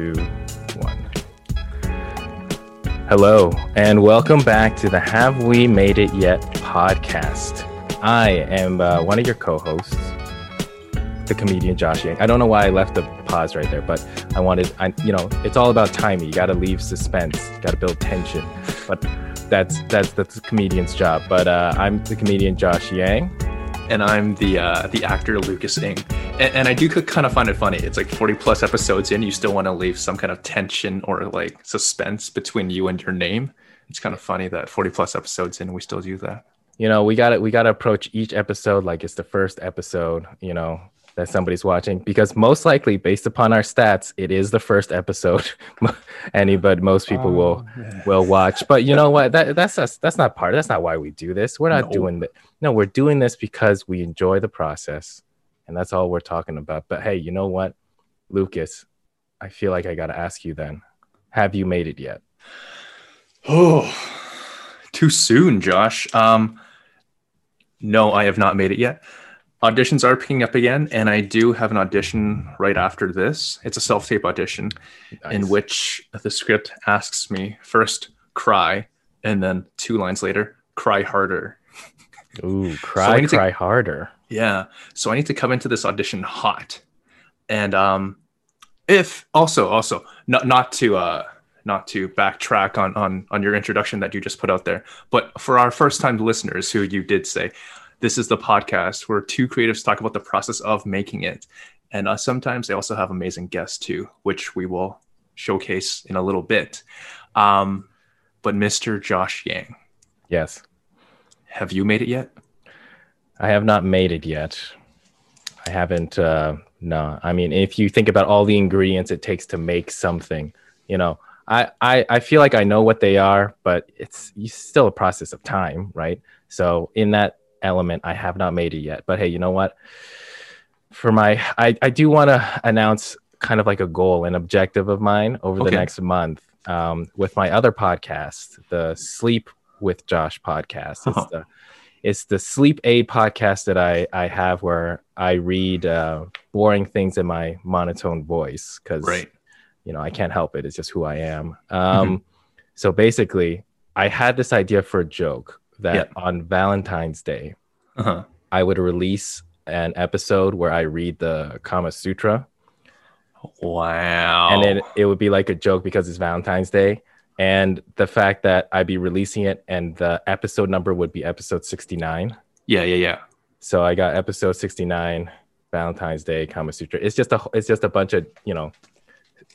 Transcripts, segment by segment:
Two, one. Hello, and welcome back to the Have We Made It Yet podcast. I am uh, one of your co hosts, the comedian Josh Yang. I don't know why I left the pause right there, but I wanted, I, you know, it's all about timing. You got to leave suspense, got to build tension. But that's that's the comedian's job. But uh, I'm the comedian Josh Yang. And I'm the uh, the actor Lucas Ing. And, and I do kind of find it funny. It's like 40 plus episodes in, you still want to leave some kind of tension or like suspense between you and your name. It's kind of funny that 40 plus episodes in, we still do that. you know we got to we got to approach each episode like it's the first episode you know that somebody's watching because most likely based upon our stats it is the first episode any but most people will will watch. But you know what? That that's us that's not part that's not why we do this. We're not No. doing that no we're doing this because we enjoy the process and that's all we're talking about. But hey you know what? Lucas i feel like i got to ask you then. Have you made it yet? Oh, too soon, Josh. Um, no, I have not made it yet. Auditions are picking up again, and I do have an audition right after this. It's a self tape audition in which the script asks me first, cry, and then two lines later, cry harder. ooh cry to- cry harder Yeah. So I need to come into this audition hot. And um if also also not not to uh not to backtrack on on on your introduction that you just put out there, but for our first time listeners who you did say this is the podcast where two creatives talk about the process of making it. And uh, sometimes they also have amazing guests too, which we will showcase in a little bit. Um but Mr. Josh Yang, yes have you made it yet? I have not made it yet. I haven't. Uh, no, I mean, if you think about all the ingredients it takes to make something, you know, I, I, I feel like I know what they are, but it's, it's still a process of time, right? So in that element, I have not made it yet. But hey, you know what? For my, I, I do want to announce kind of like a goal, an objective of mine over the next month um, with my other podcast, the Sleep with Josh podcast. It's Uh-huh. the it's the sleep aid podcast that I I have where I read uh, boring things in my monotone voice because Right. you know I can't help it. It's just who I am. Um, So basically, I had this idea for a joke that on Valentine's Day Uh-huh. I would release an episode where I read the Kama Sutra, Wow. and it it would be like a joke because it's Valentine's Day. And the fact that I'd be releasing it and the episode number would be episode 69. yeah, yeah, yeah. So I got episode 69, Valentine's Day, Kama Sutra. It's just a it's just a bunch of, you know,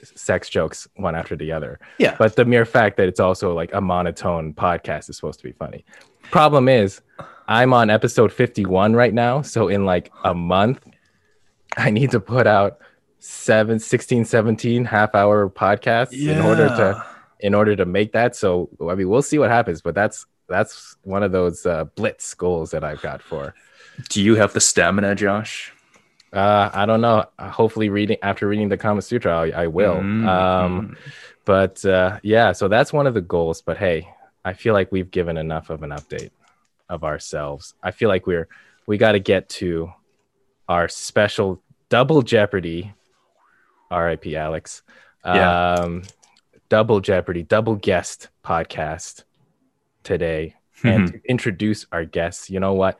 sex jokes one after the other. Yeah. But the mere fact that it's also like a monotone podcast is supposed to be funny. Problem is, I'm on episode 51 right now, so in like a month I need to put out 7 16 17 half hour podcasts in order to in order to make that. So I mean, we'll see what happens, but that's that's one of those uh, blitz goals that I've got for Do you have the stamina, Josh? Uh, I don't know. Uh, Hopefully, reading after reading the Kama Sutra, I, I will. Mm, Um, but uh, yeah, so that's one of the goals. But hey, I feel like we've given enough of an update of ourselves. I feel like we're we got to get to our special double Jeopardy. R.I.P. Alex. Yeah. Um, double Jeopardy, double guest podcast today, and to introduce our guests. You know what?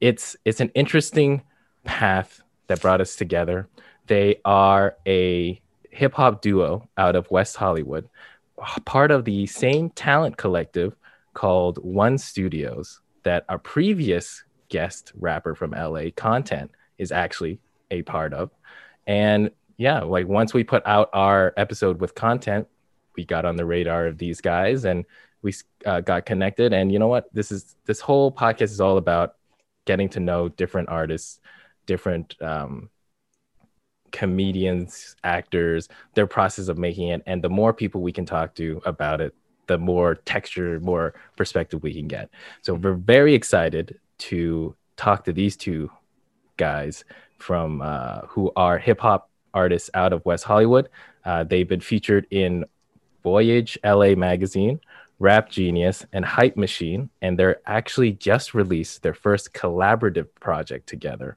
It's it's an interesting path that brought us together. They are a hip hop duo out of West Hollywood, part of the same talent collective called One Studios that our previous guest rapper from LA, Content, is actually a part of. And yeah, like once we put out our episode with content, we got on the radar of these guys and we uh, got connected. And you know what? This is this whole podcast is all about getting to know different artists, different um, comedians, actors, their process of making it. And the more people we can talk to about it, the more texture, more perspective we can get. So we're very excited to talk to these two guys from uh, who are hip hop artists out of West Hollywood. Uh, they've been featured in Voyage LA magazine, Rap Genius, and Hype Machine, and they're actually just released their first collaborative project together.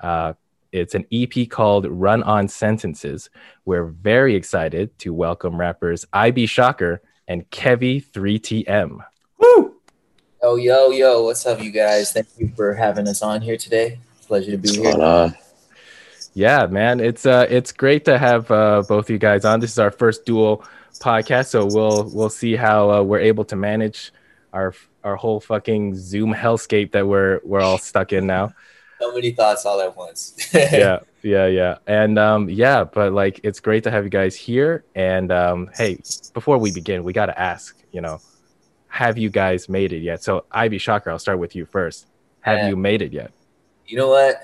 Uh, it's an EP called Run On Sentences. We're very excited to welcome rappers IB Shocker and Kevy 3TM. Woo! Yo, yo, yo, what's up, you guys? Thank you for having us on here today. Pleasure to be what's here. On? Yeah, man, it's uh, it's great to have uh, both of you guys on. This is our first dual podcast, so we'll we'll see how uh, we're able to manage our our whole fucking Zoom hellscape that we're we're all stuck in now. So many thoughts all at once. yeah, yeah, yeah, and um, yeah, but like it's great to have you guys here. And um, hey, before we begin, we got to ask, you know, have you guys made it yet? So Ivy Shocker, I'll start with you first. Have you made it yet? You know what?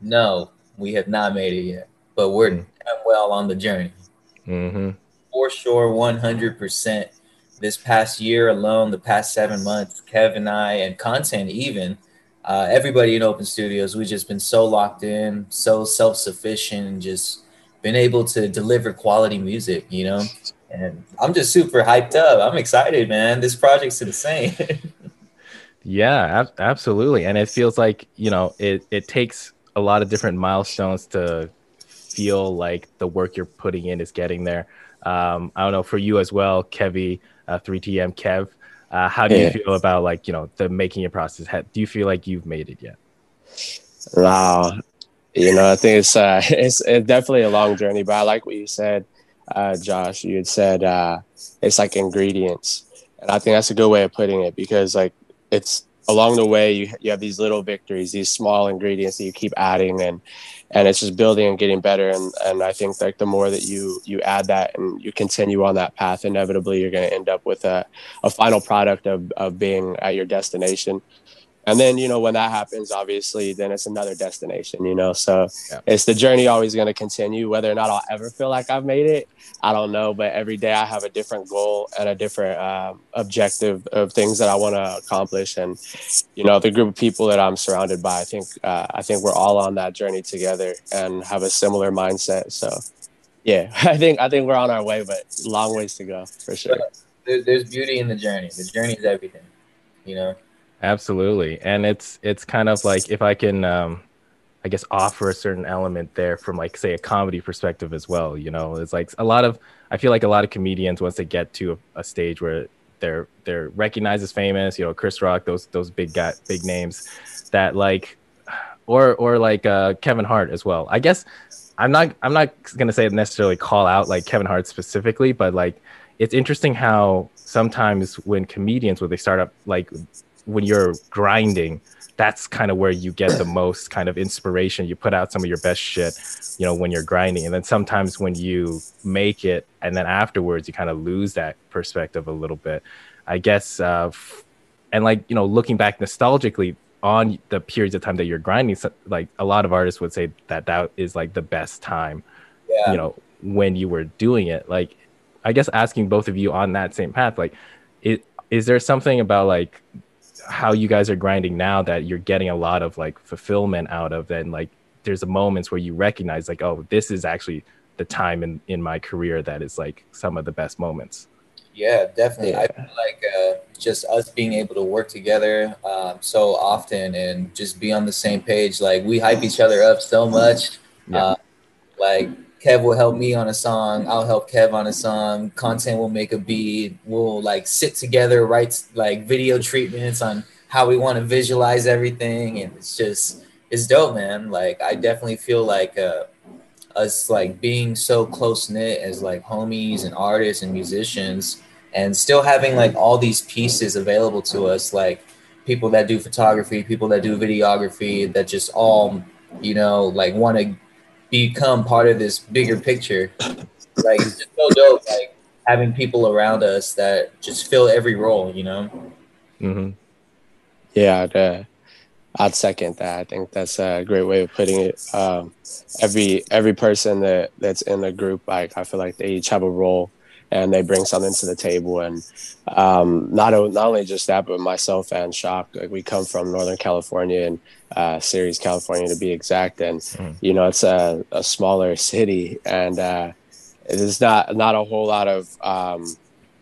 No, we have not made it yet, but we're mm. well on the journey. Mm-hmm. For sure, 100%. This past year alone, the past seven months, Kev and I, and content even, uh, everybody in Open Studios, we've just been so locked in, so self sufficient, and just been able to deliver quality music, you know? And I'm just super hyped up. I'm excited, man. This project's insane. yeah, ab- absolutely. And it feels like, you know, it, it takes a lot of different milestones to feel like the work you're putting in is getting there. Um, I don't know for you as well, Kevy, uh, 3TM Kev. Uh, how do yeah. you feel about like you know the making your process? do you feel like you've made it yet? Wow, you know I think it's uh, it's, it's definitely a long journey, but I like what you said, uh, Josh. You had said uh, it's like ingredients, and I think that's a good way of putting it because like it's along the way you, you have these little victories these small ingredients that you keep adding and and it's just building and getting better and and i think like the more that you you add that and you continue on that path inevitably you're going to end up with a, a final product of, of being at your destination and then you know when that happens obviously then it's another destination you know? So yeah. it's the journey always going to continue. Whether or not i'll ever feel like i've made it i don't know. But every day i have a different goal and a different uh, objective of things that i want to accomplish. And you know the group of people that i'm surrounded by i think uh, i think we're all on that journey together and have a similar mindset. So yeah i think i think we're on our way but long ways to go for sure. There's beauty in the journey. The journey is everything you know Absolutely. And it's it's kind of like if I can um I guess offer a certain element there from like say a comedy perspective as well, you know. It's like a lot of I feel like a lot of comedians once they get to a, a stage where they're they're recognized as famous, you know, Chris Rock, those those big guy, big names that like or or like uh Kevin Hart as well. I guess I'm not I'm not gonna say necessarily call out like Kevin Hart specifically, but like it's interesting how sometimes when comedians when they start up like when you're grinding, that's kind of where you get the most kind of inspiration. You put out some of your best shit, you know, when you're grinding. And then sometimes when you make it and then afterwards you kind of lose that perspective a little bit. I guess uh f- and like, you know, looking back nostalgically on the periods of time that you're grinding, so, like a lot of artists would say that that is like the best time. Yeah. You know, when you were doing it. Like I guess asking both of you on that same path, like it is there something about like how you guys are grinding now that you're getting a lot of like fulfillment out of and like there's a moments where you recognize like oh this is actually the time in in my career that is like some of the best moments yeah definitely yeah. i feel like uh, just us being able to work together um, so often and just be on the same page like we hype each other up so much yeah. uh, like Kev will help me on a song. I'll help Kev on a song. Content will make a beat. We'll like sit together, write like video treatments on how we want to visualize everything, and it's just it's dope, man. Like I definitely feel like uh, us like being so close knit as like homies and artists and musicians, and still having like all these pieces available to us, like people that do photography, people that do videography, that just all you know like want to become part of this bigger picture. Like it's just so dope. Like having people around us that just fill every role. You know. Mm-hmm. Yeah, I'd, uh, I'd second that. I think that's a great way of putting it. Um, every every person that that's in the group, like I feel like they each have a role and they bring something to the table. And um, not not only just that, but myself and Shock, like we come from Northern California and uh, Ceres, California, to be exact. And mm. you know, it's a, a smaller city, and uh, there's not not a whole lot of um,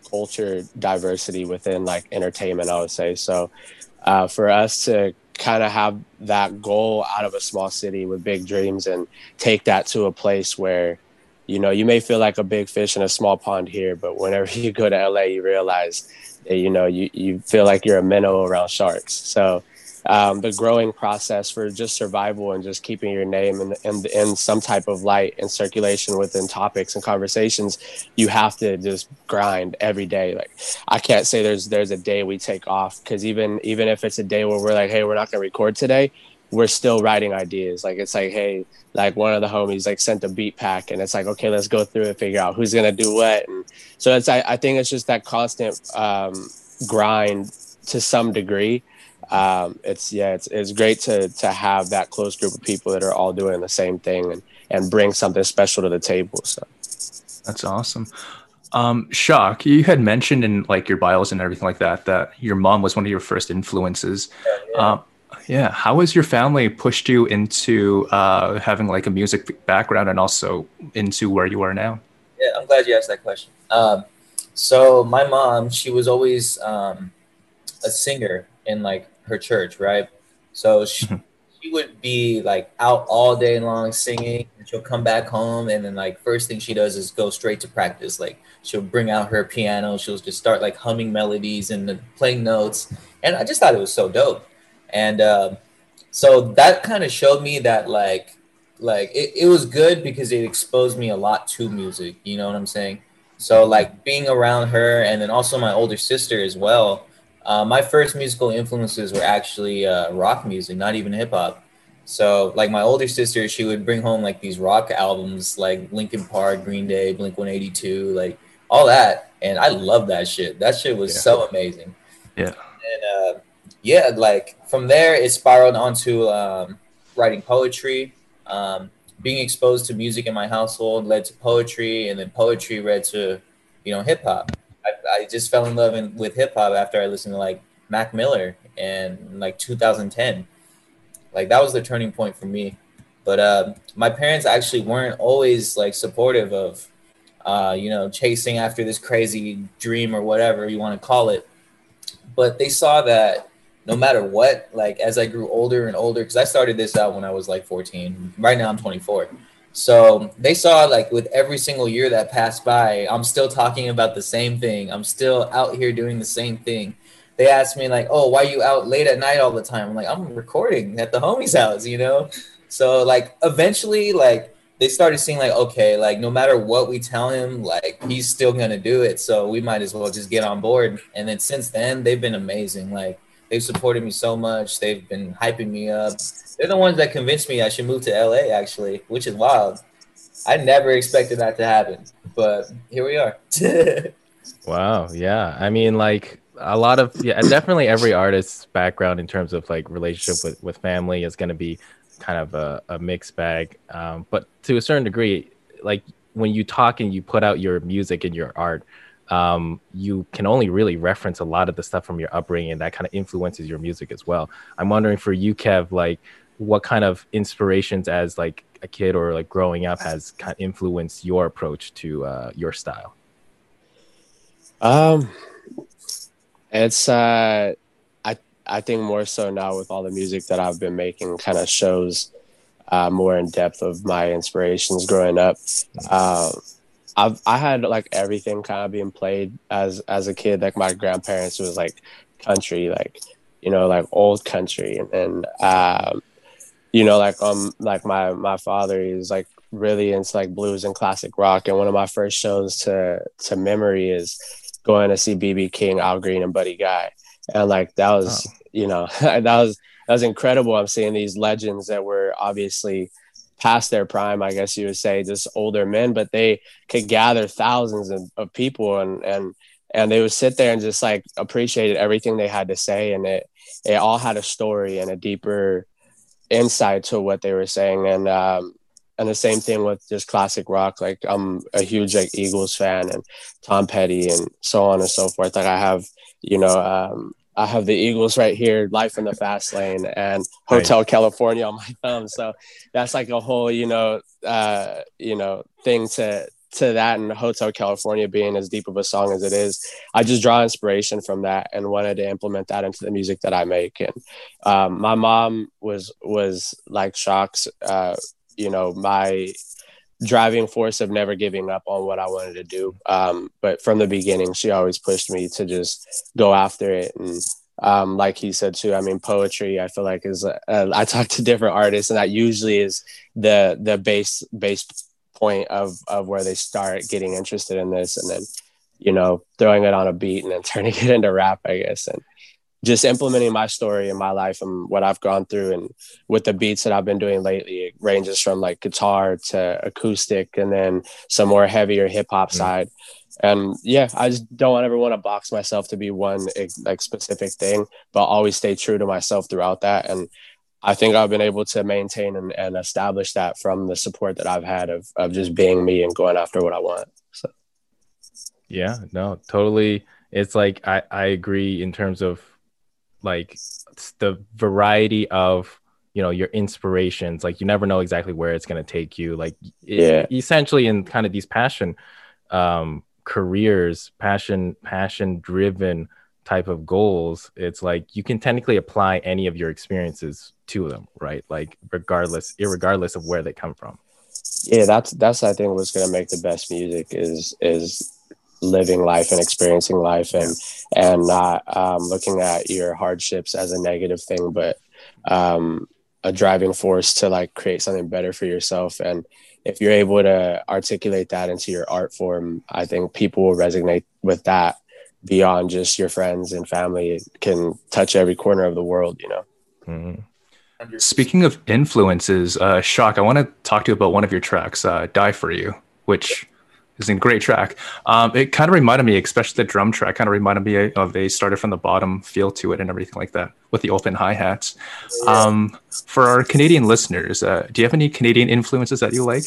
culture diversity within like entertainment. I would say so. Uh, for us to kind of have that goal out of a small city with big dreams and take that to a place where you know, you may feel like a big fish in a small pond here, but whenever you go to LA, you realize that, you know, you, you feel like you're a minnow around sharks. So um, the growing process for just survival and just keeping your name in, in, in some type of light and circulation within topics and conversations, you have to just grind every day. Like I can't say there's there's a day we take off because even even if it's a day where we're like, hey, we're not gonna record today, we're still writing ideas. Like it's like, hey, like one of the homies like sent a beat pack, and it's like, okay, let's go through and figure out who's gonna do what. And so it's I, I think it's just that constant um, grind to some degree. Um, it's yeah, it's it's great to to have that close group of people that are all doing the same thing and and bring something special to the table. So that's awesome. Um, Shock, you had mentioned in like your bios and everything like that that your mom was one of your first influences. Yeah, yeah. Um, yeah. How has your family pushed you into uh, having like a music background and also into where you are now? Yeah, I'm glad you asked that question. Um, so my mom, she was always um, a singer in like her church, right? So she, mm-hmm. she would be like out all day long singing and she'll come back home and then like first thing she does is go straight to practice. Like she'll bring out her piano, she'll just start like humming melodies and playing notes. And I just thought it was so dope and uh, so that kind of showed me that like like it, it was good because it exposed me a lot to music you know what i'm saying? So like being around her and then also my older sister as well uh, my first musical influences were actually uh, rock music not even hip-hop so like my older sister she would bring home like these rock albums like linkin park green day blink 182 like all that. And i love that shit. That shit was yeah. so amazing. Yeah. And uh yeah, like from there, it spiraled onto um, writing poetry. Um, being exposed to music in my household led to poetry, and then poetry led to, you know, hip hop. I, I, just fell in love in, with hip hop after I listened to like Mac Miller in like 2010. Like that was the turning point for me. But uh, my parents actually weren't always like supportive of, uh, you know, chasing after this crazy dream or whatever you want to call it. But they saw that no matter what, like as I grew older and older, because I started this out when I was like 14. Right now I'm 24. So they saw like with every single year that passed by, I'm still talking about the same thing. I'm still out here doing the same thing. They asked me like, "Oh, why you out late at night all the time?" I'm like, "I'm recording at the homie's house," you know. So like eventually, like they started seeing like, okay, like no matter what we tell him, like he's still gonna do it. So we might as well just get on board. And then since then, they've been amazing. Like They've supported me so much. They've been hyping me up. They're the ones that convinced me I should move to LA, actually, which is wild. I never expected that to happen, but here we are. wow. Yeah. I mean, like a lot of, yeah, definitely every artist's background in terms of like relationship with, with family is going to be kind of a, a mixed bag. Um, but to a certain degree, like when you talk and you put out your music and your art, um, you can only really reference a lot of the stuff from your upbringing and that kind of influences your music as well. I'm wondering for you, Kev, like what kind of inspirations as like a kid or like growing up has kind of influenced your approach to uh, your style? Um, it's uh, I I think more so now with all the music that I've been making, kind of shows uh, more in depth of my inspirations growing up. Uh, I've I had like everything kind of being played as as a kid. Like my grandparents was like country, like you know, like old country, and, and um, you know, like um, like my my father is like really into like blues and classic rock. And one of my first shows to to memory is going to see BB King, Al Green, and Buddy Guy, and like that was oh. you know that was that was incredible. I'm seeing these legends that were obviously past their prime, I guess you would say, just older men, but they could gather thousands of, of people and and and they would sit there and just like appreciated everything they had to say. And it it all had a story and a deeper insight to what they were saying. And um and the same thing with just classic rock. Like i'm a huge like eagles fan and tom petty and so on and so forth. Like i have you know um I have the Eagles right here, Life in the Fast Lane, and Hotel right. California on my thumb. So that's like a whole, you know, uh, you know, thing to to that and Hotel California being as deep of a song as it is, I just draw inspiration from that and wanted to implement that into the music that I make. And um, my mom was was like shocks, uh, you know, my driving force of never giving up on what I wanted to do. Um, but from the beginning, she always pushed me to just go after it and. Um, like he said too, I mean, poetry. I feel like is uh, I talk to different artists, and that usually is the the base base point of of where they start getting interested in this and then you know throwing it on a beat and then turning it into rap i guess and just implementing my story in my life and what i've gone through and with the beats that i've been doing lately it ranges from like guitar to acoustic and then some more heavier hip-hop mm-hmm. side and yeah i just don't ever want to box myself to be one like specific thing but always stay true to myself throughout that and I think I've been able to maintain and, and establish that from the support that I've had of, of just being me and going after what I want. So, yeah, no, totally. It's like, I, I agree in terms of like the variety of, you know, your inspirations. Like you never know exactly where it's going to take you. Like yeah. essentially in kind of these passion, um, careers, passion, passion driven type of goals, it's like you can technically apply any of your experiences to them, right? Like regardless, regardless of where they come from. Yeah, that's that's I think what's gonna make the best music is is living life and experiencing life and and not um, looking at your hardships as a negative thing, but um, a driving force to like create something better for yourself. And if you're able to articulate that into your art form, I think people will resonate with that beyond just your friends and family it can touch every corner of the world you know mm-hmm. speaking of influences uh shock i want to talk to you about one of your tracks uh die for you which is a great track um it kind of reminded me especially the drum track kind of reminded me of a started from the bottom feel to it and everything like that with the open hi-hats um for our canadian listeners uh do you have any canadian influences that you like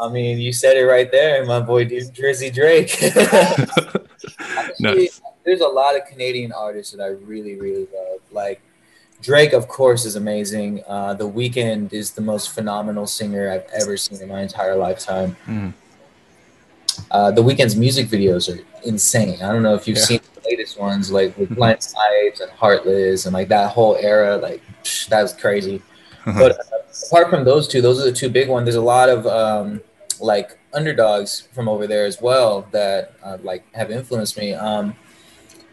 I mean, you said it right there, my boy Drizzy Drake. Actually, There's a lot of Canadian artists that I really, really love. Like Drake, of course, is amazing. Uh, the Weeknd is the most phenomenal singer I've ever seen in my entire lifetime. Mm. Uh, the Weeknd's music videos are insane. I don't know if you've yeah. seen the latest ones, like with Blinding Lights and Heartless, and like that whole era. Like that was crazy. but uh, apart from those two, those are the two big ones. There's a lot of um, like underdogs from over there as well that uh, like have influenced me. Um,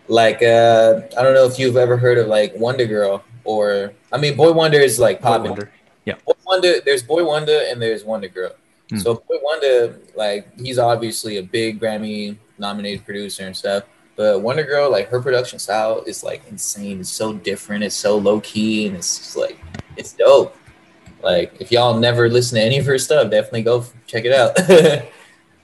like uh, I don't know if you've ever heard of like WondaGurl or I mean Boi-1da is like popping. Yeah. Boy Wonder, there's Boi-1da and there's WondaGurl. Hmm. So Boi-1da, like he's obviously a big Grammy nominated producer and stuff. But WondaGurl, like her production style is like insane. It's so different. It's so low key and it's just, like it's dope. Like if y'all never listen to any of her stuff, definitely go check it out.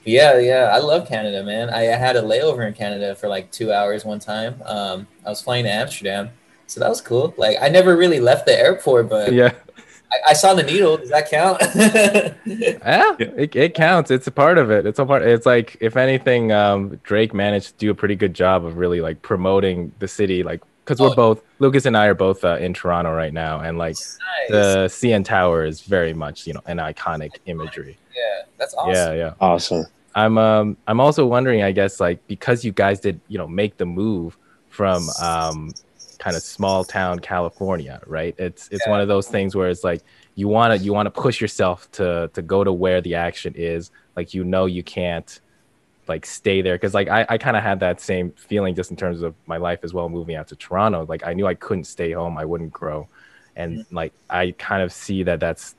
yeah, yeah, I love Canada, man. I, I, had a layover in Canada for like two hours one time. Um, I was flying to Amsterdam, so that was cool. Like I never really left the airport, but yeah. I, I saw the needle. Does that count? yeah, it, it counts. It's a part of it. It's a part. It's like if anything, um, Drake managed to do a pretty good job of really like promoting the city, like because we're oh. both Lucas and I are both uh, in Toronto right now, and like nice. the CN Tower is very much you know an iconic imagery. Yeah, that's awesome. Yeah, yeah, awesome. I'm um I'm also wondering, I guess, like because you guys did you know make the move from um kind of small town California, right? It's it's yeah. one of those things where it's like you want to you want to push yourself to to go to where the action is. Like you know you can't like stay there because like I, I kind of had that same feeling just in terms of my life as well moving out to Toronto like I knew I couldn't stay home I wouldn't grow and mm-hmm. like I kind of see that that's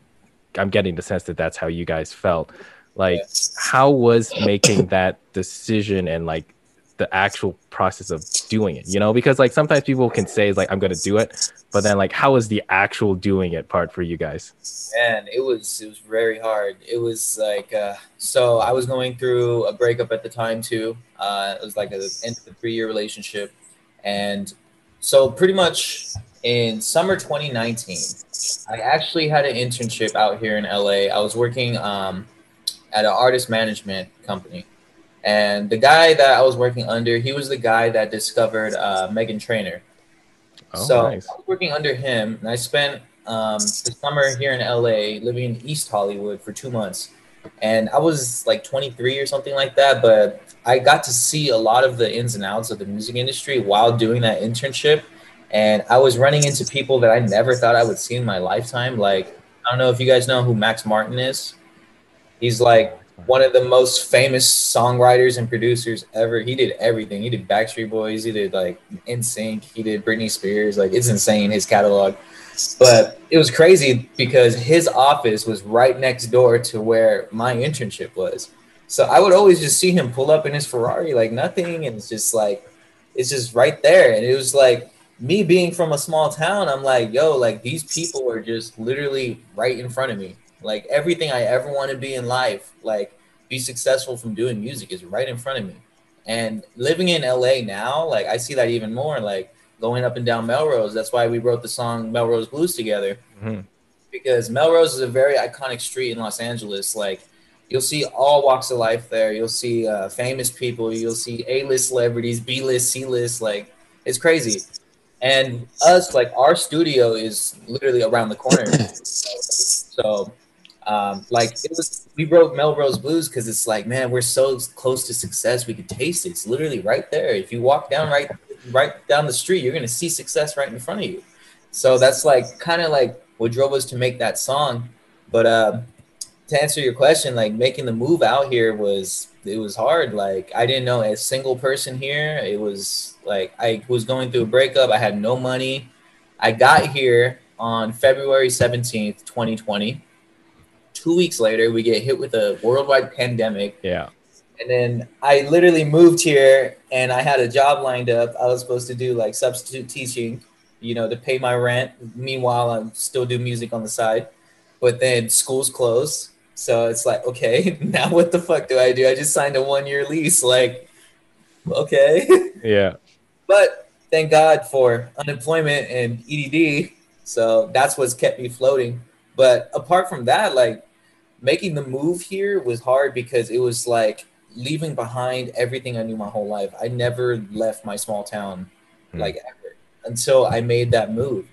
I'm getting the sense that that's how you guys felt like how was making that decision and like the actual process of doing it you know because like sometimes people can say like i'm gonna do it but then like how is the actual doing it part for you guys Man, it was it was very hard. It was like uh, so I was going through a breakup at the time too. Uh, it was like a end of a three year relationship, and so pretty much in summer 2019, I actually had an internship out here in LA. I was working um, at an artist management company, and the guy that I was working under, he was the guy that discovered uh, Meghan Trainor. oh so nice I was working under him, and I spent um, the summer here in LA, living in East Hollywood for two months. And I was like 23 or something like that, but I got to see a lot of the ins and outs of the music industry while doing that internship. And I was running into people that I never thought I would see in my lifetime. Like, I don't know if you guys know who Max Martin is. He's like one of the most famous songwriters and producers ever. He did everything. He did Backstreet Boys. He did like NSYNC. He did Britney Spears. Like it's insane his catalog. But it was crazy because his office was right next door to where my internship was. So I would always just see him pull up in his Ferrari like nothing, and it's just like it's just right there. And it was like me being from a small town. I'm like, yo, like these people are just literally right in front of me. Like everything I ever want to be in life, like be successful from doing music, is right in front of me. And living in LA now, like I see that even more. Like going up and down Melrose. That's why we wrote the song Melrose Blues together Mhm. because Melrose is a very iconic street in Los Angeles. Like you'll see all walks of life there. You'll see uh, famous people. You'll see A-list celebrities, B-list, C-list. Like it's crazy. And us, like our studio is literally around the corner. so, um, like it was, we wrote Melrose Blues because it's like, man, we're so close to success. We could taste it. It's literally right there. If you walk down right, right down the street, you're gonna see success right in front of you. So that's like kind of like what drove us to make that song. But uh, to answer your question, like making the move out here was it was hard. Like I didn't know a single person here. It was like I was going through a breakup. I had no money. I got here on February 17th, 2020. Two weeks later, we get hit with a worldwide pandemic. yeah And then I literally moved here and I had a job lined up. I was supposed to do like substitute teaching, you know, to pay my rent. Meanwhile, I'm still do music on the side. But then school's closed. So it's like, okay, now what the fuck do I do? I just signed a one year lease. Like, okay. yeah but thank God for unemployment and EDD. So that's what's kept me floating. But apart from that, like making the move here was hard because it was like leaving behind everything I knew my whole life. I never left my small town Hmm. like ever until I made that move.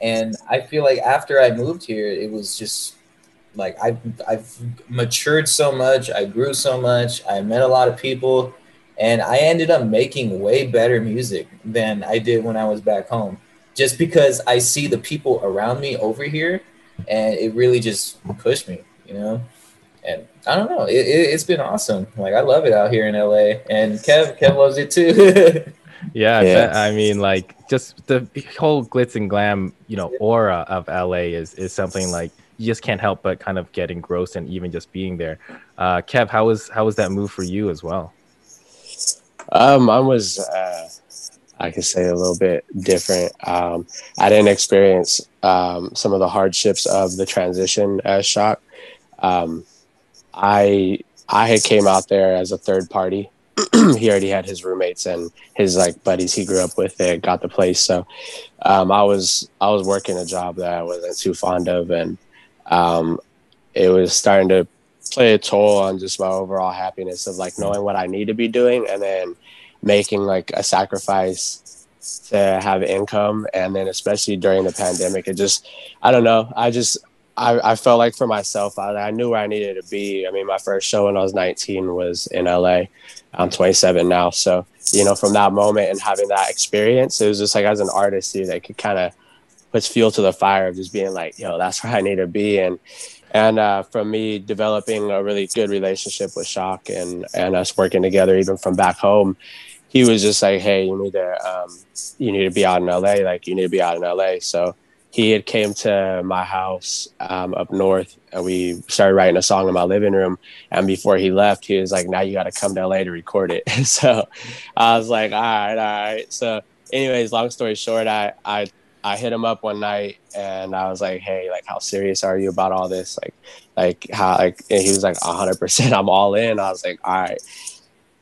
And I feel like after I moved here, it was just like I've, I've matured so much. I grew so much. I met a lot of people and I ended up making way better music than I did when I was back home. Just because I see the people around me over here, and it really just pushed me, you know. And I don't know, it, it, it's been awesome. Like I love it out here in LA, and Kev, Kev loves it too. Yeah, I Yeah. bet- I mean, like just the whole glitz and glam, you know, aura of LA is is something like you just can't help but kind of get engrossed in even just being there. Uh, Kev, how was how was that move for you as well? Um, mine was, uh, I could say, a little bit different. Um, I didn't experience um, some of the hardships of the transition as shock. Um, I I had came out there as a third party. he already had his roommates and his like buddies he grew up with that got the place. So um, I was I was working a job that I wasn't too fond of, and um, it was starting to play a toll on just my overall happiness of like knowing what I need to be doing and then making like a sacrifice to have income and then especially during the pandemic it just I don't know I just I, I felt like for myself I, I knew where I needed to be. I mean my first show when I was 19 was in LA I'm 27 now. So you know from that moment and having that experience it was just like as an artist dude that could kind of puts fuel to the fire of just being like yo that's where I need to be. And and uh, from me developing a really good relationship with Shock and and us working together even from back home, he was just like, hey, you need to um, you need to be out in LA, like you need to be out in LA. So he had came to my house um, up north and we started writing a song in my living room. And before he left he was like now you got to come to la to record it. So i was like all right all right. So anyways long story short i i i hit him up one night and i was like hey like how serious are you about all this? Like like how like and he was like 100% i'm all in. I was like all right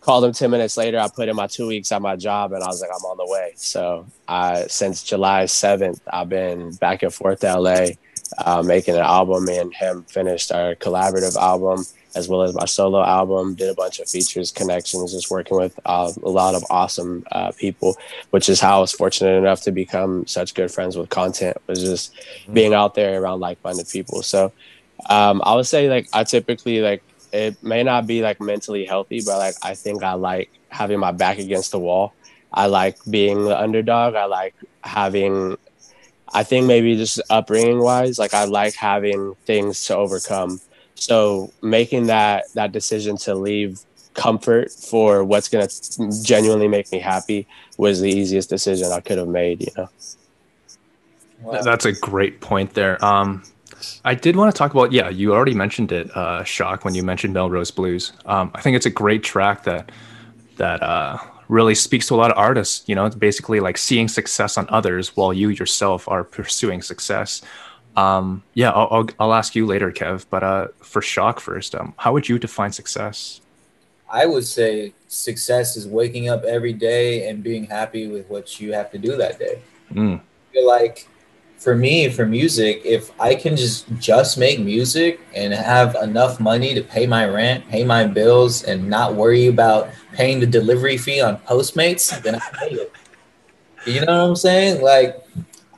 called him 10 minutes later. I put in my two weeks at my job and I was like, I'm on the way. So I, since July 7th, I've been back and forth to LA, uh, making an album. Me and him finished our collaborative album as well as my solo album, did a bunch of features, connections, just working with uh, a lot of awesome uh, people, which is how I was fortunate enough to become such good friends with content was just mm-hmm. being out there around like-minded people. So um, I would say like I typically like it may not be like mentally healthy, but like I think I like having my back against the wall. I like being the underdog. I like having I think maybe just upbringing wise, like I like having things to overcome. So making that that decision to leave comfort for what's gonna genuinely make me happy was the easiest decision I could have made, you know. Wow. That's a great point there. Um, I did want to talk about, yeah, you already mentioned it, uh, Shock, when you mentioned Melrose Blues. Um, I think it's a great track that that uh, really speaks to a lot of artists. You know, it's basically like seeing success on others while you yourself are pursuing success. Um, yeah, I'll, I'll, I'll, ask you later, Kev. But uh, for Shock first, um, how would you define success? I would say success is waking up every day and being happy with what you have to do that day. Mm. I feel like for me for music if i can just just make music and have enough money to pay my rent pay my bills and not worry about paying the delivery fee on postmates then i pay it. You know what i'm saying? Like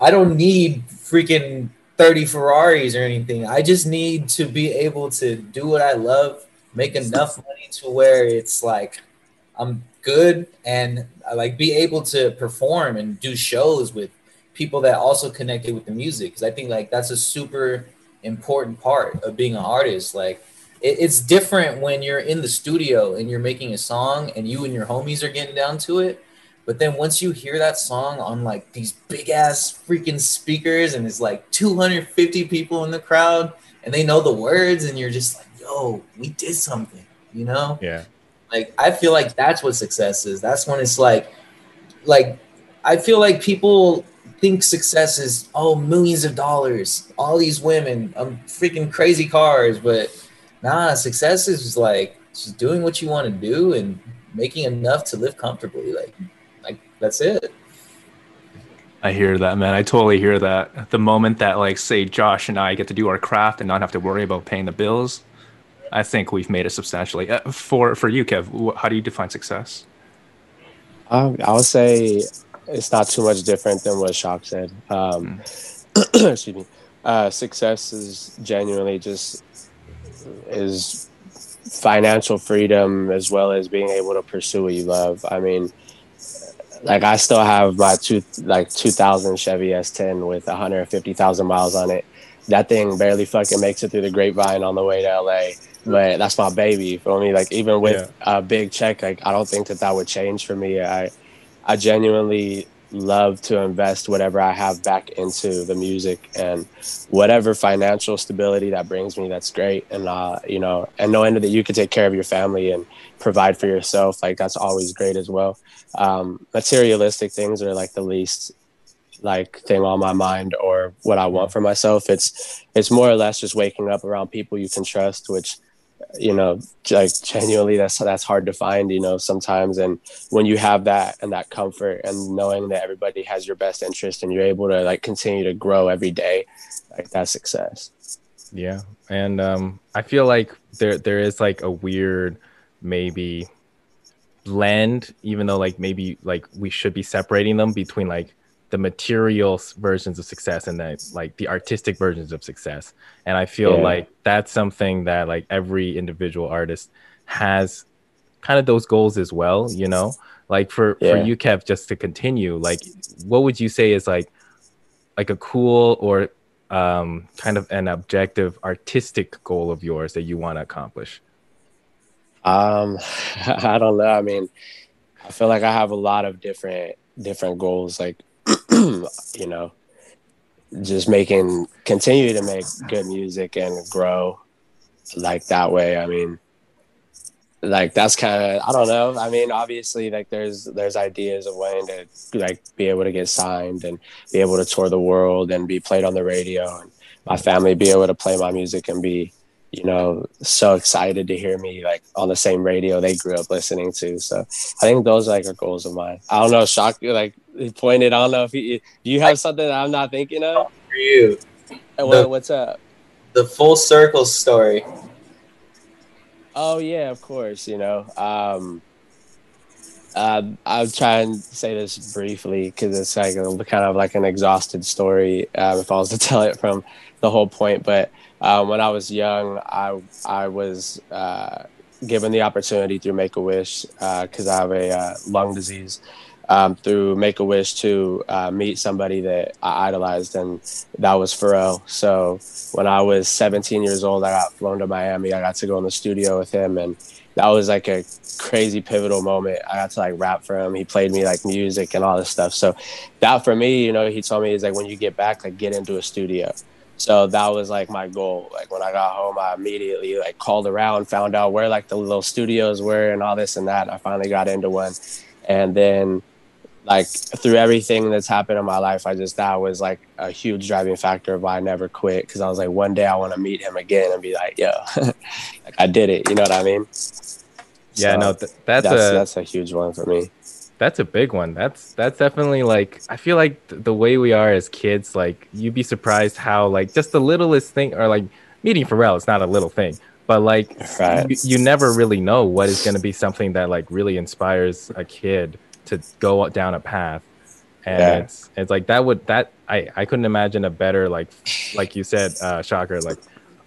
i don't need freaking 30 ferraris or anything. I just need to be able to do what i love make enough money to where it's like i'm good and like be able to perform and do shows with people that also connected with the music because I think like that's a super important part of being an artist. Like it, it's different when you're in the studio and you're making a song and you and your homies are getting down to it. But then once you hear that song on like these big ass freaking speakers and it's like 250 people in the crowd and they know the words and you're just like, yo, we did something, you know? Yeah. Like I feel like that's what success is. That's when it's like like I feel like people think success is oh millions of dollars, all these women, um, freaking crazy cars, but nah, success is like just doing what you want to do and making enough to live comfortably. Like, like that's it. I hear that, man. I totally hear that. The moment that, like, say, Josh and I get to do our craft and not have to worry about paying the bills, I think we've made it substantially. Uh, for for you, Kev, how do you define success? Um, I would say it's not too much different than what Shock said. Um, mm. excuse me. Uh, success is genuinely just is financial freedom as well as being able to pursue what you love. I mean, like I still have my two like 2000 Chevy S10 with 150,000 miles on it. That thing barely fucking makes it through the grapevine on the way to LA. But that's my baby for me. Like even with yeah. a big check, like I don't think that that would change for me. I I genuinely love to invest whatever I have back into the music and whatever financial stability that brings me. That's great, and uh, you know, and knowing that you can take care of your family and provide for yourself, like that's always great as well. Um, materialistic things are like the least like thing on my mind or what I want for myself. It's it's more or less just waking up around people you can trust, which you know like genuinely that's that's hard to find you know sometimes. And when you have that and that comfort and knowing that everybody has your best interest and you're able to like continue to grow every day like that's success. Yeah. And um i feel like there there is like a weird maybe blend even though like maybe like we should be separating them between like the material versions of success and the like the artistic versions of success and i feel yeah. like that's something that like every individual artist has kind of those goals as well you know like for yeah. for you kev just to continue like what would you say is like like a cool or um kind of an objective artistic goal of yours that you want to accomplish um i don't know i mean i feel like i have a lot of different different goals like you know, just making continue to make good music and grow like that way. I mean, like that's kind of I don't know. I mean, obviously, like there's there's ideas of wanting to like be able to get signed and be able to tour the world and be played on the radio and my family be able to play my music and be you know so excited to hear me like on the same radio they grew up listening to. So I think those like are goals of mine. I don't know, shock you like pointed. I don't know if you do you have something that I'm not thinking of For you, what, what's up? the full circle story. Oh yeah, of course. You know, um, uh, I'll try and say this briefly because it's like a, kind of like an exhausted story um, if I was to tell it from the whole point. But um, when I was young, I I was uh, given the opportunity through Make a Wish because I have a uh, lung disease. Um, through Make a Wish to uh, meet somebody that I idolized, and that was Pharrell. So when I was 17 years old, I got flown to Miami. I got to go in the studio with him, and that was like a crazy pivotal moment. I got to like rap for him. He played me like music and all this stuff. So that for me, you know, he told me is like when you get back, like get into a studio. So that was like my goal. Like when I got home, I immediately like called around, found out where like the little studios were and all this and that. I finally got into one, and then like through everything that's happened in my life, I just that was like a huge driving factor of why I never quit. Because I was like, one day I want to meet him again and be like, yo, like I did it. You know what I mean? Yeah, So no, th- that's, that's a that's a huge one for me. that's a big one. That's that's definitely like I feel like th- the way we are as kids, like you'd be surprised how like just the littlest thing or like meeting Pharrell is not a little thing, but like Right. you, you never really know what is going to be something that like really inspires a kid to go down a path. And Yeah. it's it's like that would that I I couldn't imagine a better like like you said uh shocker like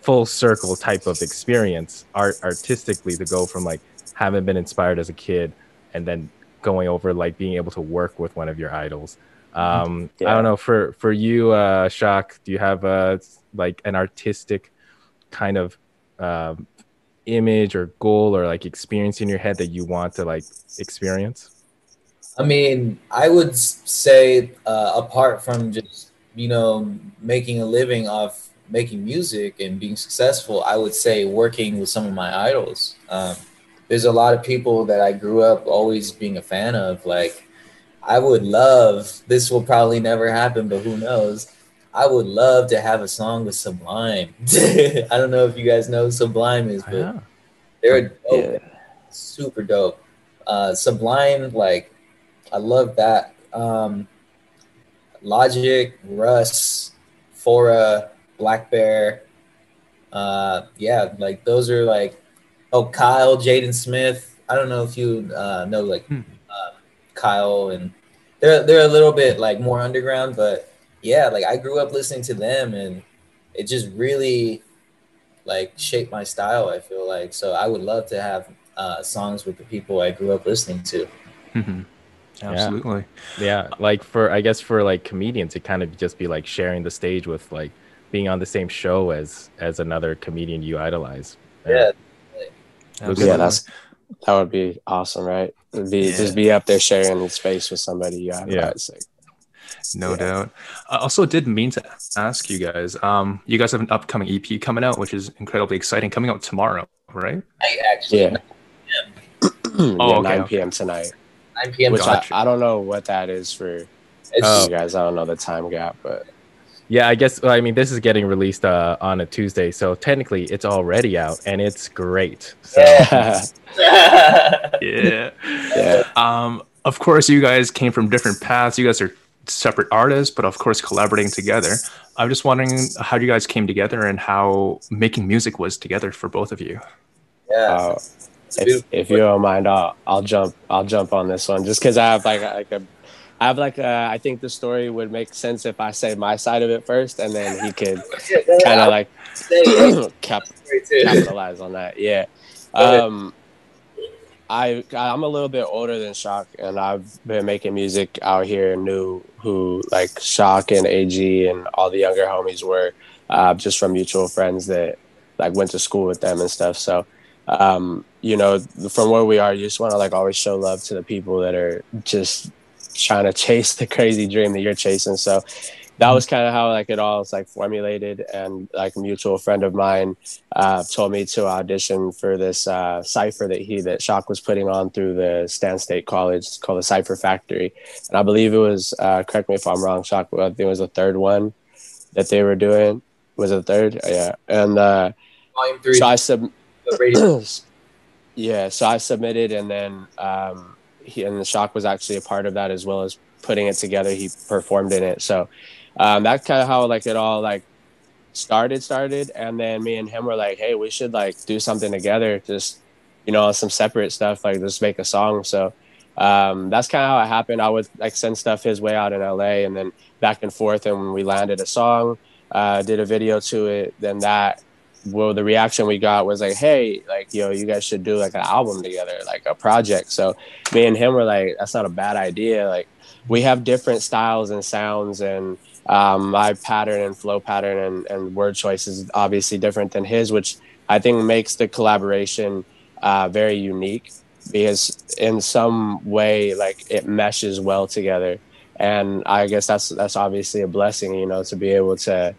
full circle type of experience art artistically to go from like having been inspired as a kid and then going over like being able to work with one of your idols um i don't know for for you uh shock do you have a like an artistic kind of um image or goal or like experience in your head that you want to like experience I mean, I would say, uh, apart from just you know making a living off making music and being successful, I would say working with some of my idols. Um, there's a lot of people that I grew up always being a fan of. Like, I would love. This will probably never happen, but who knows? I would love to have a song with Sublime. I don't know if you guys know who Sublime is, but they're dope Yeah. super dope. Uh, Sublime, like I love that. Um, Logic, Russ, Phora, Black Bear. Uh, yeah, like those are like oh Kyle, Jaden Smith. I don't know if you uh, know like Hmm. uh, Kyle and they're they're a little bit like more underground, but yeah, like I grew up listening to them and it just really like shaped my style. I feel like so I would love to have uh, songs with the people I grew up listening to. Mhm. Absolutely. yeah like for i guess for like comedians it kind of just be like sharing the stage with like being on the same show as as another comedian you idolize Yeah, Absolutely. Yeah, that's that would be awesome, right? Be Yeah. just be up there sharing the space with somebody. Yeah, Yeah. like, No Yeah. doubt. I also did mean to ask you guys. Um, you guys have an upcoming EP coming out, which is incredibly exciting, coming out tomorrow, right? I actually yeah. yeah, Oh, okay, 9 okay. p.m. tonight. 9 p.m. Which I, I don't know what that is for It's Oh. you guys. I don't know the time gap, but yeah i guess i mean this is getting released uh on a tuesday so technically it's already out and it's great so yeah, Yeah. yeah, Um, of course, you guys came from different paths. You guys are separate artists, but of course, collaborating together. I'm just wondering how you guys came together and how making music was together for both of you. yeah. Uh, It's if, if you don't mind, I'll I'll jump I'll jump on this one just because I have like a- like a I have like a, I think the story would make sense if I say my side of it first, and then he could kind of like cap, capitalize on that. Yeah. Um, I I'm a little bit older than Shock, and I've been making music out here. and Knew who like Shock and AG and all the younger homies were, uh, just from mutual friends that like went to school with them and stuff. So, um, you know, from where we are, you just want to like always show love to the people that are just trying to chase the crazy dream that you're chasing. So, that was kind of how like it all was like formulated. And like a mutual friend of mine uh, told me to audition for this uh, cipher that he that shock was putting on through the stan state college. Called the cipher factory. And i believe it was uh, correct me if i'm wrong shock i think it was the third one that they were doing. Was it the third? Yeah. And uh, Volume three. so i sub. yeah so i submitted and then um he and the shock was actually a part of that as well as putting it together he performed in it. So um that's kind of how like it all like started started and then me and him were like hey we should like do something together just you know some separate stuff like just make a song. So um that's kind of how it happened. I would like send stuff his way out in la and then back and forth and we landed a song uh did a video to it then that well the reaction we got was like hey like yo you guys should do like an album together like a project. So me and him were like that's not a bad idea. Like we have different styles and sounds and um, my pattern and flow pattern and, and word choice is obviously different than his which i think makes the collaboration uh, very unique because in some way like it meshes well together. And i guess that's that's obviously a blessing you know to be able to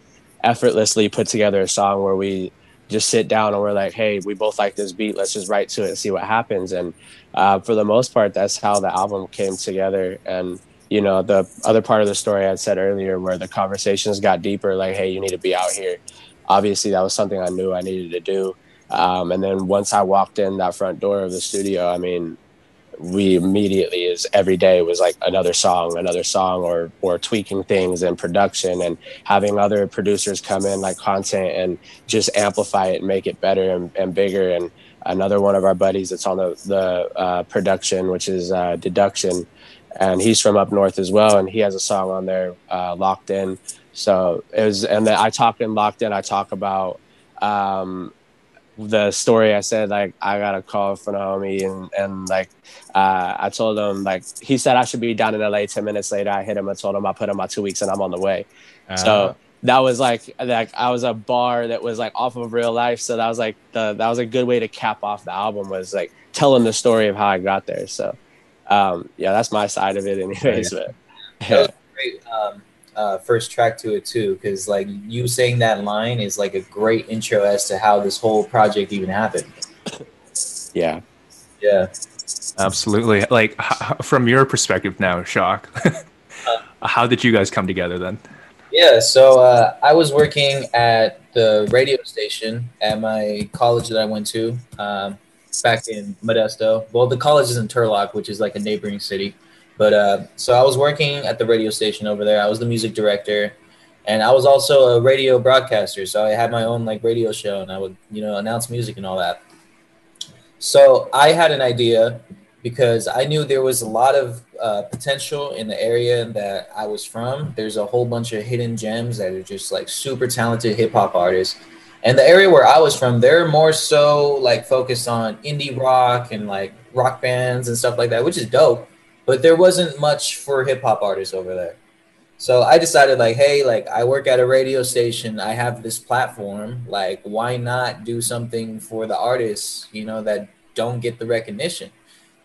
effortlessly put together a song where we just sit down and we're like hey we both like this beat. Let's just write to it and see what happens. And uh, for the most part that's how the album came together. And you know the other part of the story i said earlier where the conversations got deeper like hey you need to be out here. Obviously that was something i knew i needed to do. Um, and then once i walked in that front door of the studio i mean we immediately is every day was like another song another song or or tweaking things in production and having other producers come in like content and just amplify it and make it better and, and bigger. And another one of our buddies that's on the the uh, production which is uh, deduction and he's from up north as well and he has a song on there uh, locked in. So it was and then i talk in locked in i talk about um, the story I said like I got a call from a homie and and like uh, I told him like he said I should be down in LA ten minutes later. I hit him and told him I put in my two weeks and I'm on the way. So that was like like I was a bar that was like off of real life. So that was like the that was a good way to cap off the album was like telling the story of how I got there. So um, yeah, that's my side of it, anyways. But That was great um, uh, first track to it too, because like you saying that line is like a great intro as to how this whole project even happened. yeah, Yeah. Absolutely. Like h- from your perspective now, Shock. how did you guys come together then? Yeah, so uh, I was working at the radio station at my college that I went to um, back in Modesto. Well, the college is in Turlock, which is like a neighboring city. But uh, so I was working at the radio station over there. I was the music director, and I was also a radio broadcaster. So I had my own like radio show, and I would you know announce music and all that. So I had an idea because I knew there was a lot of uh, potential in the area that I was from. There's a whole bunch of hidden gems that are just like super talented hip hop artists. And the area where I was from, they're more so like focused on indie rock and like rock bands and stuff like that, which is dope. But there wasn't much for hip hop artists over there. So I decided like, hey, like I work at a radio station, I have this platform, like why not do something for the artists, you know, that don't get the recognition.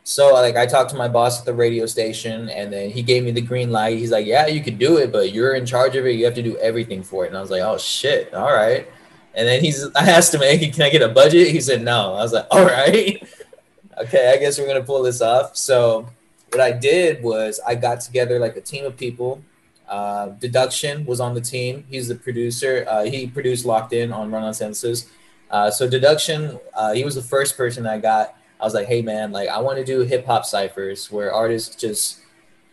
So like I talked to my boss at the radio station and then he gave me the green light. He's like, "Yeah, you could do it, but you're in charge of it. You have to do everything for it." And I was like, "Oh shit. All right." And then he's I asked him, "Hey, can I get a budget?" He said, "No." I was like, "All right." okay, I guess we're going to pull this off. So what I did was I got together like a team of people. Uh, Deduction was on the team. He's the producer. Uh, he produced Locked In on Run On Senses. Uh, so Deduction, uh, he was the first person I got. I was like, hey man, like I want to do hip hop ciphers where artists just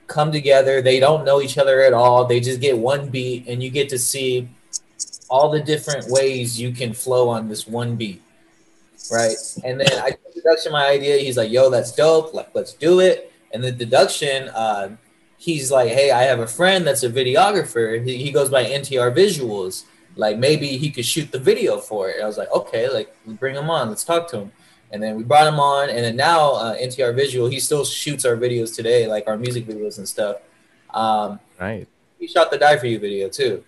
come together. They don't know each other at all. They just get one beat, and you get to see all the different ways you can flow on this one beat, right? And then I Deduction my idea. He's like, yo, that's dope. Like, let's do it. And the Deduction, uh, he's like, hey, I have a friend that's a videographer. He, he goes by NTR Visuals. Like maybe he could shoot the video for it. I was like, okay, like bring him on. Let's talk to him. And then we brought him on, and then now uh, NTR Visual, he still shoots our videos today, like our music videos and stuff. Um, Right. he shot the Die for You video too.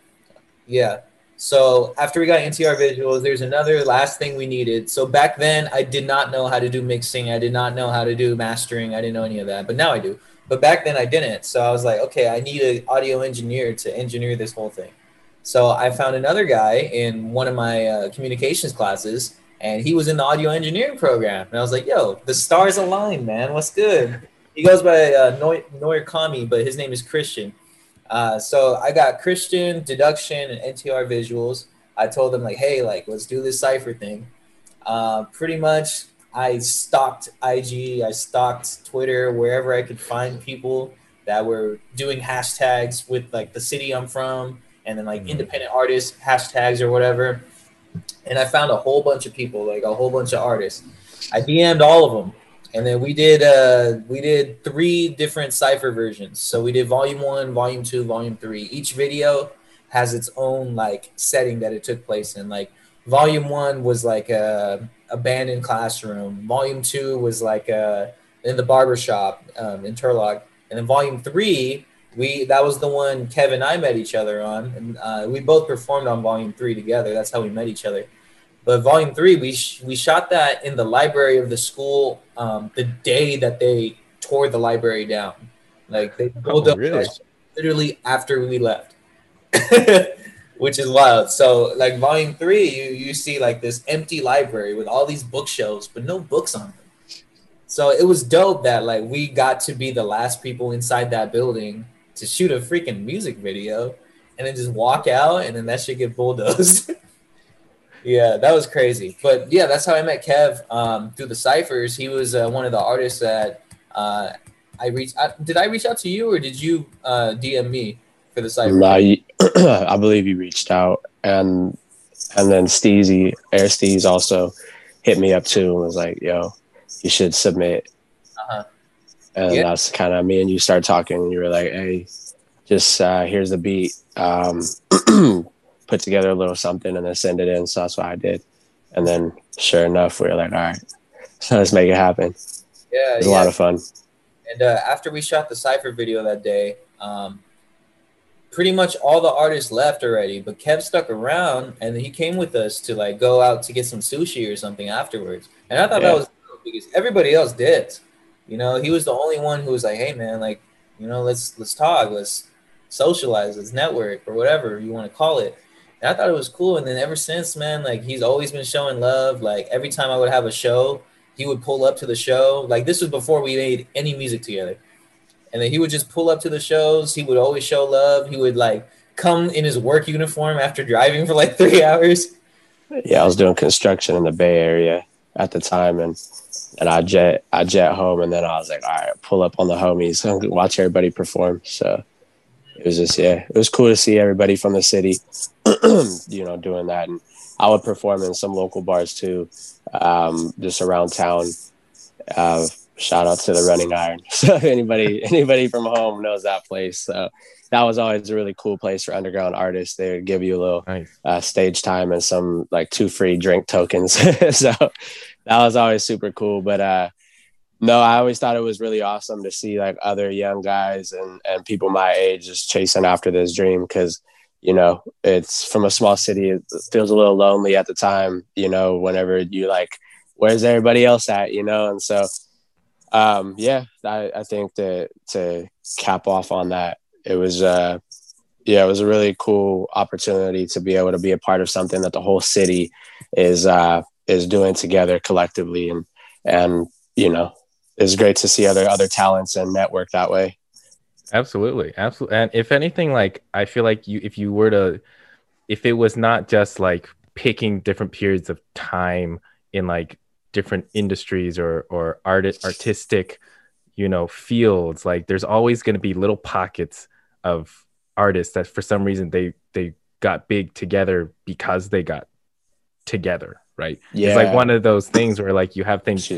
Yeah. So after we got NTR visuals, there's another last thing we needed. So back then, I did not know how to do mixing. I did not know how to do mastering. I didn't know any of that. But now I do. But back then, I didn't. So I was like, okay, I need an audio engineer to engineer this whole thing. So I found another guy in one of my uh, communications classes, and he was in the audio engineering program. And I was like, yo, the stars aligned, man. What's good? He goes by uh, Noir Kami, but his name is Christian uh, so I got Christian deduction and NTR visuals. I told them like, hey, like let's do this cipher thing. Uh, pretty much, I stalked IG, I stalked Twitter, wherever I could find people that were doing hashtags with like the city I'm from, and then like mm-hmm. independent artists hashtags or whatever. And I found a whole bunch of people, like a whole bunch of artists. I DM'd all of them and then we did uh we did three different cipher versions. So we did volume one volume two volume three. Each video has its own like setting that it took place in. Like volume one was like a abandoned classroom. Volume two was like a in the barbershop um, in turlock. And then volume three we that was the one kevin and i met each other on. And uh, we both performed on volume three together. That's how we met each other but volume three, we sh- we shot that in the library of the school um, the day that they tore the library down. Like they pulled oh, up really? literally after we left, which is wild. So like volume three, you you see like this empty library with all these bookshelves, but no books on them. So it was dope that like we got to be the last people inside that building to shoot a freaking music video, and then just walk out, and then that should get bulldozed. Yeah, that was crazy. But yeah, that's how I met Kev um, through the ciphers. He was uh, one of the artists that uh, I reached. I, did I reach out to you or did you uh, DM me for the cipher? No, I believe you reached out, and and then Steezy Air Steez also hit me up too and was like, "Yo, you should submit." Uh-huh. And yeah. that's kind of me and you start talking. And you were like, "Hey, just uh, here's the beat." Um, put together a little something and then send it in. So that's what I did. And then sure enough, we were like, all right, so let's make it happen. Yeah, it was yeah. a lot of fun. And uh, after we shot the cipher video that day, um, pretty much all the artists left already, but Kev stuck around and he came with us to like go out to get some sushi or something afterwards. And I thought yeah. that was because everybody else did. You know, he was the only one who was like, "Hey, man, like, you know, let's let's talk, let's socialize, let's network, or whatever you want to call it." I thought it was cool. And then ever since, man, like he's always been showing love. Like every time I would have a show, he would pull up to the show. Like this was before we made any music together. And then he would just pull up to the shows. He would always show love. He would like come in his work uniform after driving for like three hours. Yeah, I was doing construction in the Bay Area at the time, and and I jet I jet home, and then I was like, all right, pull up on the homies and watch everybody perform. So it was just yeah, it was cool to see everybody from the city, you know, doing that. And I would perform in some local bars too, um, just around town. Uh, shout out to the Running Iron. So anybody anybody from home knows that place. So that was always a really cool place for underground artists. They would give you a little nice. uh, stage time and some like two free drink tokens. so that was always super cool. But uh, no, I always thought it was really awesome to see like other young guys and and people my age just chasing after this dream because you know it's from a small city. It feels a little lonely at the time. You know, whenever you like, where's everybody else at? You know, and so um, yeah, I, I think that to cap off on that, it was uh, yeah, it was a really cool opportunity to be able to be a part of something that the whole city is uh, is doing together collectively and and you know is great to see other other talents and network that way. Absolutely, absolutely. And if anything, like I feel like you, if you were to, if it was not just like picking different periods of time in like different industries or or art artistic, you know, fields, like there's always going to be little pockets of artists that for some reason they they got big together because they got together right yeah. it's like one of those things where like you have things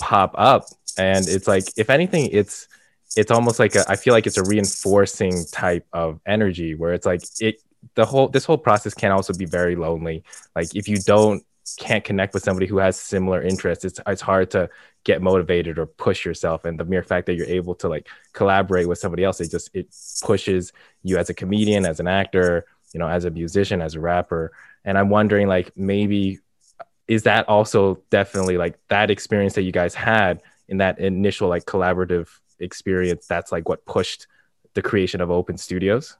pop up and it's like if anything it's it's almost like a, I feel like it's a reinforcing type of energy where it's like it the whole this whole process can also be very lonely like if you don't can't connect with somebody who has similar interests it's it's hard to get motivated or push yourself and the mere fact that you're able to like collaborate with somebody else it just it pushes you as a comedian as an actor you know, as a musician, as a rapper. And I'm wondering, like, maybe is that also definitely like that experience that you guys had in that initial like collaborative experience? That's like what pushed the creation of Open Studios.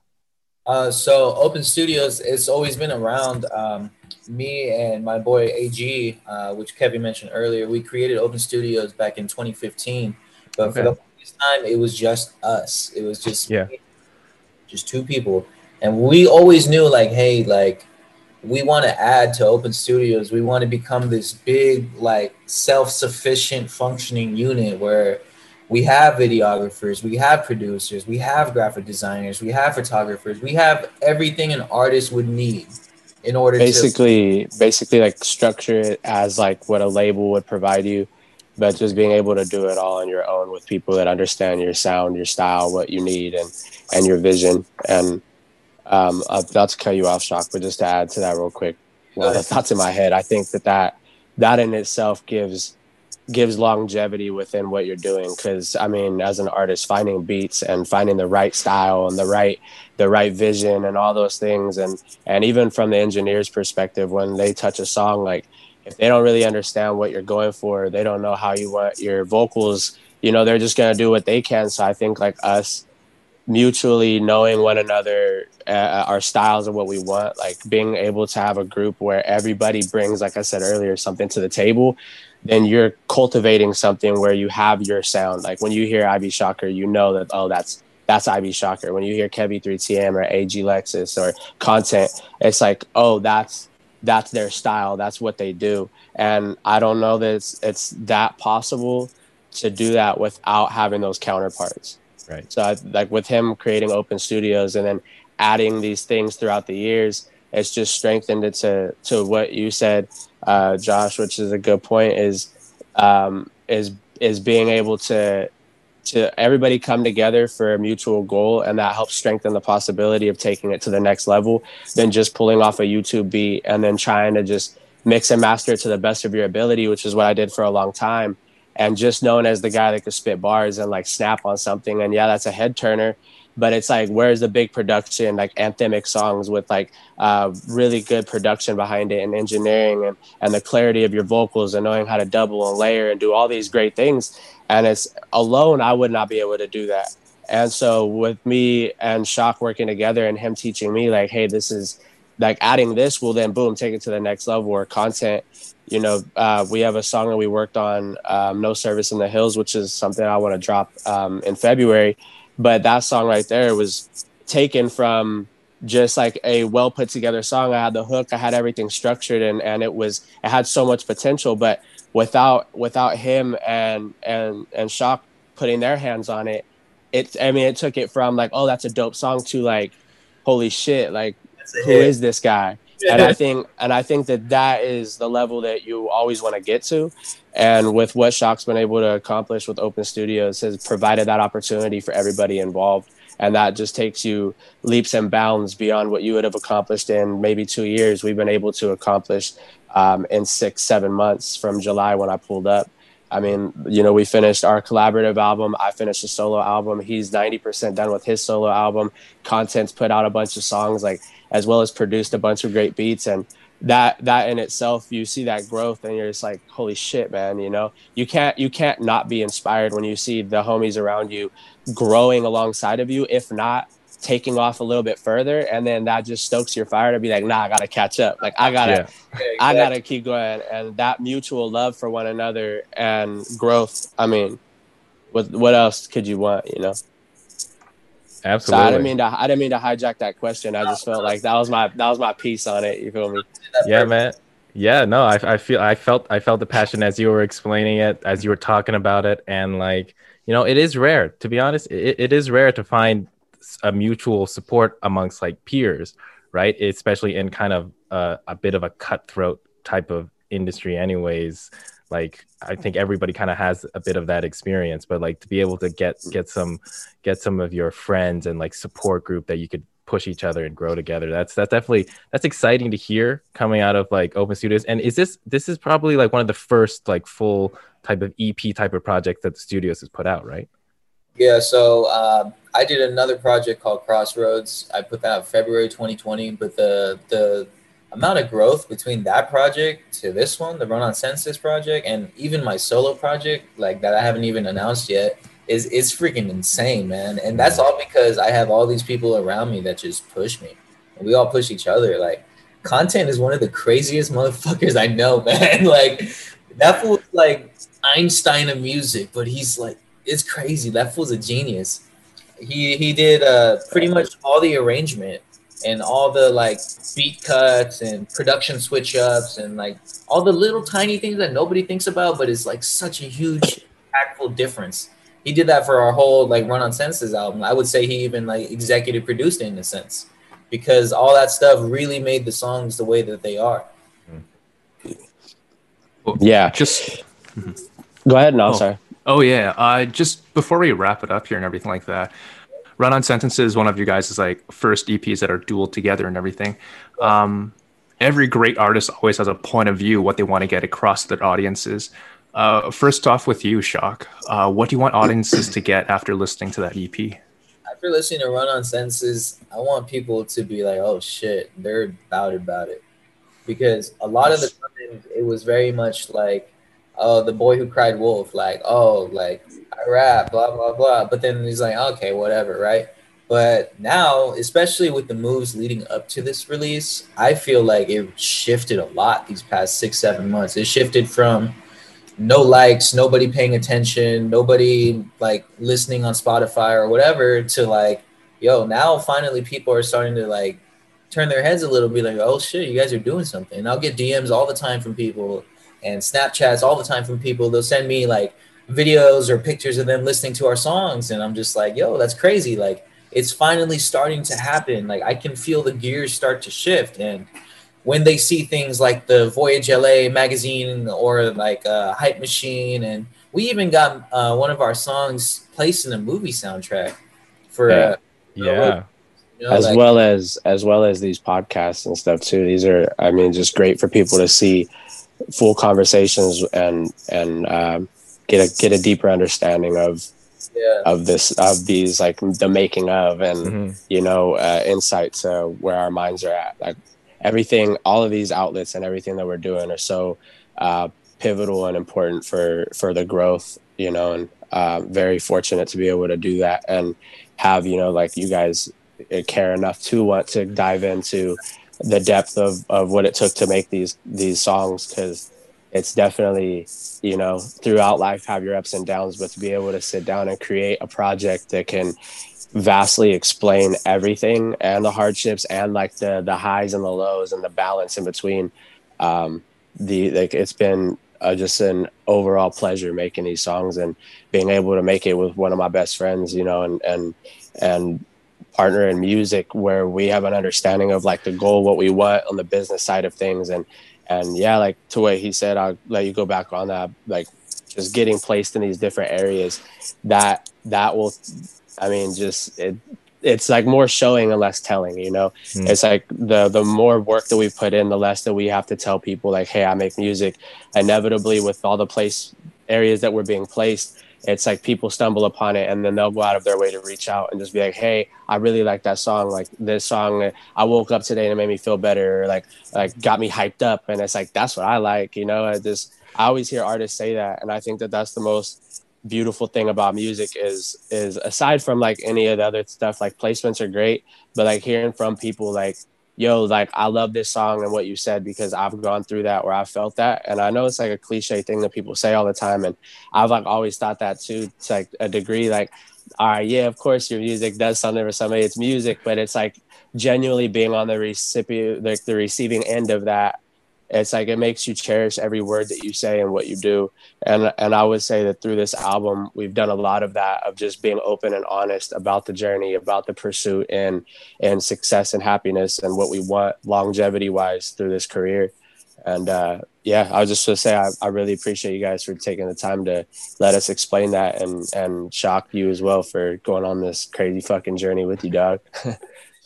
Uh, so Open Studios, it's always been around. Um, me and my boy AG, uh, which Kevin mentioned earlier, we created Open Studios back in 2015. But okay. for the first time, it was just us. It was just yeah, just two people, and we always knew like, hey, like we want to add to Open Studios. We want to become this big, like self-sufficient, functioning unit where we have videographers, we have producers, we have graphic designers, we have photographers, we have everything an artist would need in order basically to- basically basically like structure it as like what a label would provide you but just being able to do it all on your own with people that understand your sound your style what you need and and your vision and um uh, not to cut you off shock but just to add to that real quick well the thoughts in my head i think that that that in itself gives gives longevity within what you're doing. Because i mean as an artist finding beats and finding the right style and the right the right vision and all those things and and even from the engineer's perspective when they touch a song like if they don't really understand what you're going for they don't know how you want your vocals you know they're just going to do what they can. So i think like us mutually knowing one another uh, our styles and what we want like being able to have a group where everybody brings like i said earlier something to the table then you're cultivating something where you have your sound. Like when you hear IB Shocker, you know that oh that's that's IB Shocker. When you hear Kevy 3TM or AG Lexus or content, it's like oh that's that's their style. That's what they do. And I don't know that it's it's that possible to do that without having those counterparts. Right. So I, like with him creating open studios and then adding these things throughout the years, it's just strengthened it to to what you said uh, Josh, which is a good point, is um, is is being able to to everybody come together for a mutual goal, and that helps strengthen the possibility of taking it to the next level than just pulling off a YouTube beat and then trying to just mix and master to the best of your ability, which is what I did for a long time. And just known as the guy that could spit bars and like snap on something, and yeah, that's a head turner. But it's like where's the big production like anthemic songs with like uh, really good production behind it and engineering and, and the clarity of your vocals and knowing how to double and layer and do all these great things? And it's alone i would not be able to do that. And so with me and shock working together and him teaching me like hey this is like adding this will then boom take it to the next level or content you know uh, we have a song that we worked on um, no service in the hills which is something i want to drop um, in february but that song right there was taken from just like a well put together song. I had the hook, I had everything structured, and and it was it had so much potential. But without without him and and and Shock putting their hands on it, it I mean it took it from like oh that's a dope song to like holy shit like who is this guy? And I think and I think that that is the level that you always want to get to. And with what Shock's been able to accomplish with Open Studios has provided that opportunity for everybody involved. And that just takes you leaps and bounds beyond what you would have accomplished in maybe two years. We've been able to accomplish um, in six, seven months from July when I pulled up. I mean, you know, we finished our collaborative album. I finished a solo album. He's 90% done with his solo album. Content's put out a bunch of songs. Like as well as produced a bunch of great beats. And that that in itself you see that growth and you're just like holy shit man you know? You can't you can't not be inspired when you see the homies around you growing alongside of you if not taking off a little bit further. And then that just stokes your fire to be like nah i gotta catch up. Like i gotta yeah. exactly. i gotta keep going. And that mutual love for one another and growth i mean what what else could you want you know Absolutely. So I didn't mean to. I didn't mean to hijack that question. I just felt like that was my that was my piece on it. You feel me? Yeah, man. Yeah, no, I, I feel I felt I felt the passion as you were explaining it, as you were talking about it, and like you know, it is rare to be honest. It, it is rare to find a mutual support amongst like peers, right? Especially in kind of uh, a bit of a cutthroat type of industry, anyways like i think everybody kind of has a bit of that experience but like to be able to get get some get some of your friends and like support group that you could push each other and grow together that's that's definitely that's exciting to hear coming out of like open studios and is this this is probably like one of the first like full type of ep type of project that the studios has put out right yeah so um, I did another project called Crossroads. I put that out February 2020, but the the amount of growth between that project to this one, the Run on Senses project, and even my solo project, like that I haven't even announced yet, is is freaking insane, man. And that's all because I have all these people around me that just push me. And we all push each other. Like content is one of the craziest motherfuckers I know, man. like that fool's like Einstein of music, but he's like it's crazy. That fool's a genius. He he did uh pretty much all the arrangement and all the like beat cuts and production switch ups and like all the little tiny things that nobody thinks about, but it's like such a huge impactful difference. He did that for our whole like Run on Senses album. I would say he even like executive produced it in a sense because all that stuff really made the songs the way that they are. Yeah. Just Go ahead. No, Oh. sorry. Oh yeah. Uh, just before we wrap it up here and everything like that, Run on Sentences, one of you guys' is like first EPs that are dual together and everything. Um, every great artist always has a point of view, what they want to get across to their audiences. Uh, first off, with you, Shock, uh, what do you want audiences to get after listening to that EP? After listening to Run on Senses, I want people to be like, "Oh shit, they're about about it," because a lot of the time it was very much like, "Oh, the boy who cried wolf," like, "Oh, like I rap, blah blah blah," but then he's like, "Okay, whatever," right? But now, especially with the moves leading up to this release, I feel like it shifted a lot these past six, seven months. It shifted from no likes, nobody paying attention, nobody like listening on Spotify or whatever to like, yo, now finally people are starting to like turn their heads a little bit like, oh shit, you guys are doing something. And I'll get DMs all the time from people and Snapchats all the time from people. They'll send me like videos or pictures of them listening to our songs. And I'm just like, yo, that's crazy. Like it's finally starting to happen. Like I can feel the gears start to shift. And when they see things like the Voyage LA magazine or like uh, Hype Machine, and we even got uh, one of our songs placed in a movie soundtrack for, Yeah. uh, Yeah. you know, as like, well as as well as these podcasts and stuff too. These are, I mean, just great for people to see full conversations and and um, get a get a deeper understanding of yeah, of this of these like the making of and Mhm. you know uh, insight to where our minds are at. Like everything, all of these outlets and everything that we're doing are so uh, pivotal and important for for the growth. You know, and uh, very fortunate to be able to do that and have you know like you guys uh, care enough to want to dive into the depth of, of what it took to make these these songs because it's definitely you know throughout life have your ups and downs but to be able to sit down and create a project that can vastly explain everything and the hardships and like the the highs and the lows and the balance in between um the like it's been uh, just an overall pleasure making these songs and being able to make it with one of my best friends you know and and and partner in music where we have an understanding of like the goal what we want on the business side of things. And and yeah like to what he said i'll let you go back on that like just getting placed in these different areas that that will i mean just it it's like more showing and less telling you know? Mm. it's like the the more work that we put in the less that we have to tell people like hey i make music. Inevitably with all the place areas that we're being placed it's like people stumble upon it and then they'll go out of their way to reach out and just be like hey i really like that song. Like this song i woke up today and it made me feel better or like like got me hyped up. And it's like that's what i like you know? I just i always hear artists say that and i think that that's the most beautiful thing about music is is aside from like any of the other stuff like placements are great but like hearing from people like yo like i love this song and what you said because i've gone through that where i felt that. And i know it's like a cliche thing that people say all the time and i've like always thought that too to like a degree like all right yeah of course your music does something for somebody it's music but it's like genuinely being on the recipient like the receiving end of that it's like it makes you cherish every word that you say and what you do and and i would say that through this album we've done a lot of that of just being open and honest about the journey about the pursuit and and success and happiness and what we want longevity wise through this career and uh yeah i was just to say I, I really appreciate you guys for taking the time to let us explain that and and shock you as well for going on this crazy fucking journey with you dog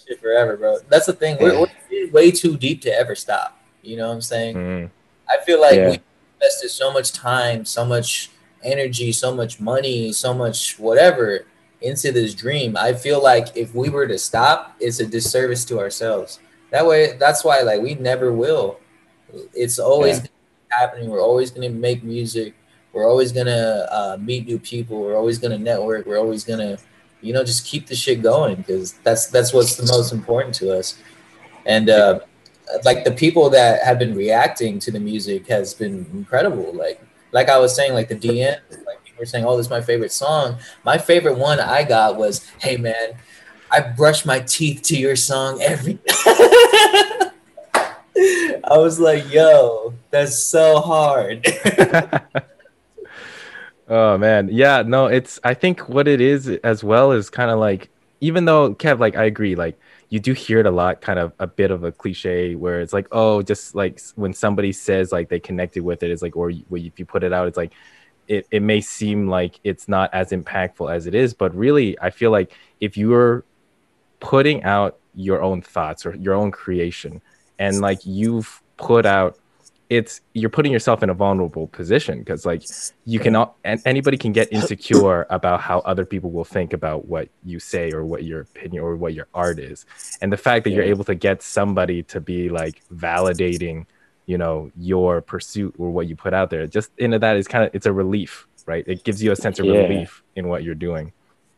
shit forever, bro. That's the thing. We're, we're way too deep to ever stop. You know what I'm saying? Mhm. I feel like Yeah. we invested so much time, so much energy, so much money, so much whatever into this dream. I feel like if we were to stop, it's a disservice to ourselves. That way, that's why like we never will. It's always Yeah. happening. We're always gonna make music. We're always gonna uh, meet new people. We're always gonna network. We're always gonna, you know, just keep the shit going because that's that's what's the most important to us. And uh, like the people that have been reacting to the music has been incredible. Like like I was saying, like the DM, like people were saying, "Oh, this is my favorite song." My favorite one I got was, "Hey man, I brush my teeth to your song every." I was like, "Yo, that's so hard." Oh man, yeah, no, it's I think what it is as well is kind of like even though Kev, like I agree, like you do hear it a lot, kind of a bit of a cliche where it's like, oh, just like when somebody says like they connected with it, it's like, or if you put it out, it's like it, it may seem like it's not as impactful as it is, but really, I feel like if you're putting out your own thoughts or your own creation, and like you've put out it's you're putting yourself in a vulnerable position because like you can all and anybody can get insecure about how other people will think about what you say or what your opinion or what your art is and the fact that you're able to get somebody to be like validating you know your pursuit or what you put out there just into that is kind of it's a relief right it gives you a sense of Yeah. relief in what you're doing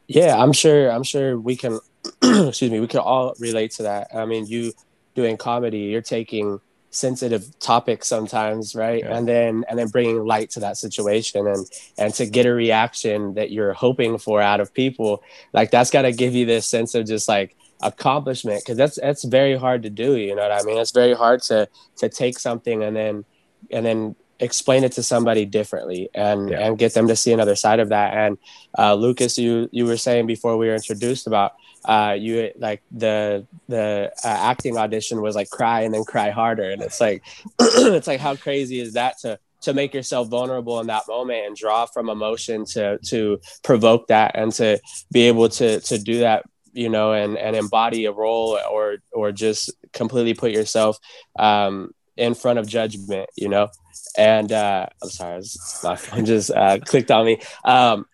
Yeah, I'm sure. I'm sure we can. excuse me. We can all relate to that. I mean, you doing comedy, you're taking sensitive topics sometimes, right? Yeah. And then and then bringing light to that situation, and and to get a reaction that you're hoping for out of people, like that's got to give you this sense of just like accomplishment because that's that's very hard to do. You know what I mean? It's very hard to to take something and then and then explain it to somebody differently and Yeah. and get them to see another side of that and uh, Lucas, you you were saying before we were introduced about uh, you like the the uh, acting audition was like cry and then cry harder, and it's like it's like how crazy is that to to make yourself vulnerable in that moment and draw from emotion to to provoke that and to be able to to do that you know and and embody a role or or just completely put yourself um in front of judgment you know? And uh i'm sorry my phone just uh clicked on me. Um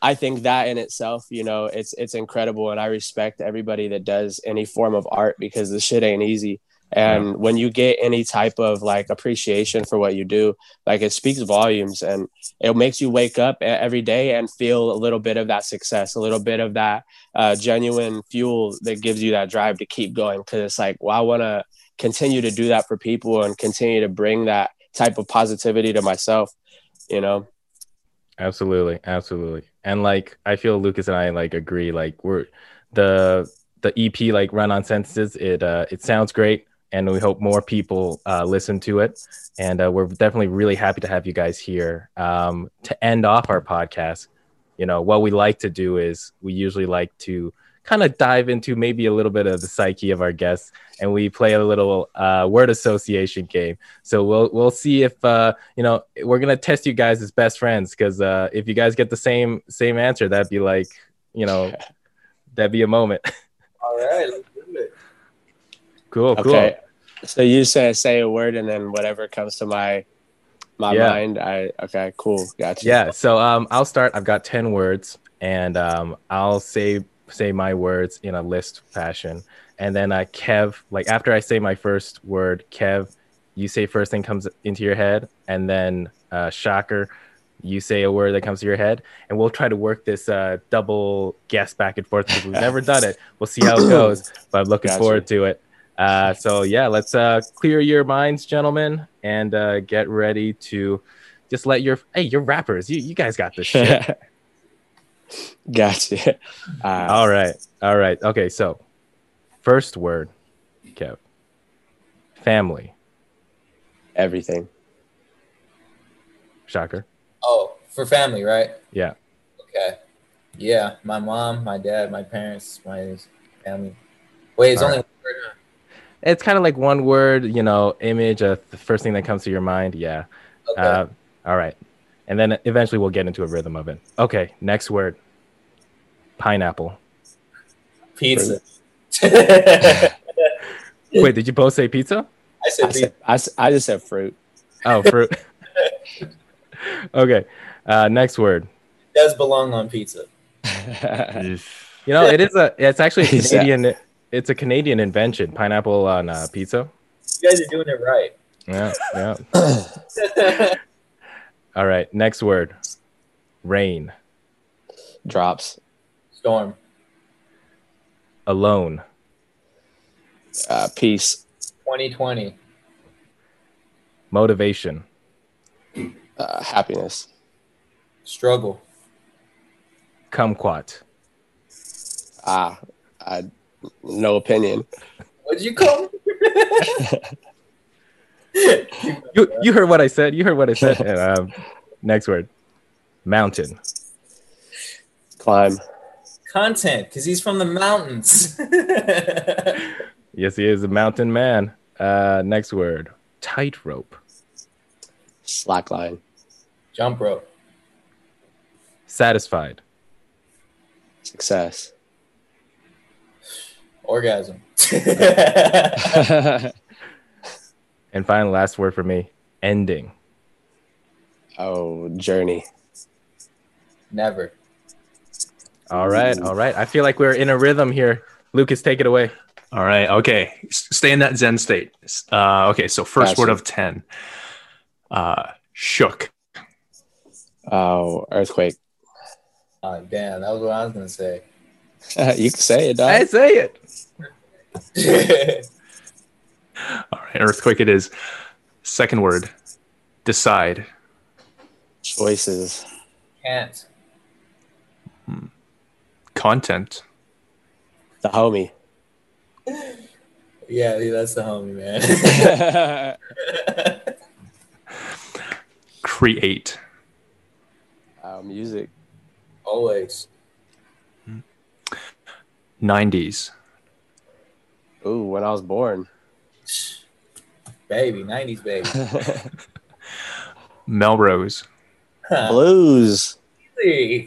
I think that in itself, you know, it's it's incredible, and I respect everybody that does any form of art because the shit ain't easy. And when you get any type of like appreciation for what you do, like it speaks volumes, and it makes you wake up every day and feel a little bit of that success, a little bit of that uh, genuine fuel that gives you that drive to keep going. Because it's like, well, I want to continue to do that for people and continue to bring that type of positivity to myself. You know, Absolutely, absolutely. And like I feel Lucas and I like agree like we're the the EP like Run on Sentences it uh it sounds great and we hope more people uh listen to it and uh, we're definitely really happy to have you guys here. Um to end off our podcast, you know, what we like to do is we usually like to kind of dive into maybe a little bit of the psyche of our guests and we play a little uh, word association game so we'll we'll see if uh, you know we're gonna test you guys as best friends because uh, if you guys get the same same answer that'd be like you know that'd be a moment All right, let's do it. cool cool Okay. So you say say a word and then whatever comes to my my Yeah. mind. I okay, cool. Gotcha. yeah so um i'll start i've got 10 words and um i'll say say my words in a list fashion. And then uh kev like after i say my first word kev you say first thing comes into your head. And then uh shocker you say a word that comes to your head. And we'll try to work this uh double guess back and forth because we've never done it. We'll see how it goes but i'm looking Gotcha. forward to it. Uh so yeah let's uh clear your minds gentlemen and uh get ready to just let your hey you're rappers you, you guys got this shit gotcha. Uh, all right all right okay so first word kev family everything. shocker Oh, for family, right? yeah Okay. Yeah, my mom, my dad, my parents, my family. Wait, it's All only right. one word, huh? it's kind of like one word you know image uh, the first thing that comes to your mind yeah Okay. uh, all right and then eventually we'll get into a rhythm of it okay next word pineapple pizza. Wait did you both say pizza I said I, pizza. said, I, s- I just said fruit. oh fruit okay uh next word does belong on pizza. You know, it is a. It's actually a Yeah. Canadian. It's a Canadian invention. Pineapple on uh, pizza. You guys are doing it right. Yeah, yeah. All right. Next word. Rain. Drops. Storm. Alone. Uh, peace. 2020. Motivation. Uh, happiness. Struggle. Kumquat. Ah, I, no opinion. What'd you call me? You you heard what I said. You heard what I said. And, um, next word. Mountain. Climb. Content, because he's from the mountains. Yes, he is a mountain man. Uh, next word. Tightrope. Slackline. Jump rope. Satisfied. Success. Orgasm. And finally, last word for me. Ending. oh, journey. Never. All right, all right. I feel like we're in a rhythm here. Lucas, take it away. All right. Okay. Stay in that Zen state. Uh, okay. So first Gotcha. word of 10. Uh, shook. Oh, earthquake. Oh, damn, that was what I was gonna say. you can say it, dog. I say it. All right. Earthquake it is. Second word. Decide. Choices. Can't. Content. The homie. Yeah, yeah, that's the homie, man. Create. uh, music. Always. 90s. Ooh, when I was born. Baby, 90s baby. Melrose. Blues. Yeah,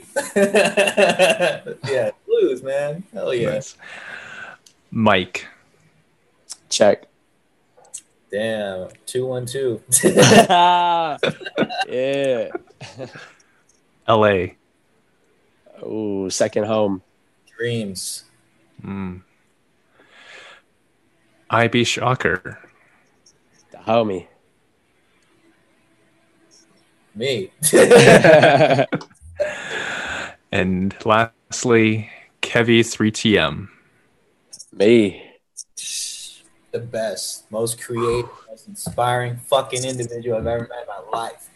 blues, man. Hell yeah. Nice. Mike. Check. Damn. 212. yeah. LA. Ooh, second home. Dreams. Mm. IB Shocker. The homie. Me. And lastly, Kevy 3TM. Me. the best, most creative, most inspiring fucking individual I've ever met in my life.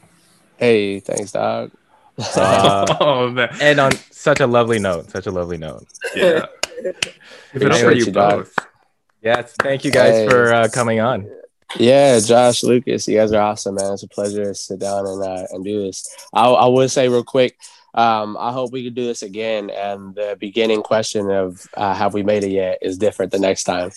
Hey, thanks, dog. Uh, oh, man. and on such a lovely note, such a lovely note. Yeah. Give it up for Appreciate you you, dog. Yes, thank you guys Hey. for uh, coming on. Yeah, Josh, Lucas, you guys are awesome, man. It's a pleasure to sit down and uh, and do this. I, I would say real quick, um, I hope we could do this again. And the beginning question of uh, have we made it yet is different the next time.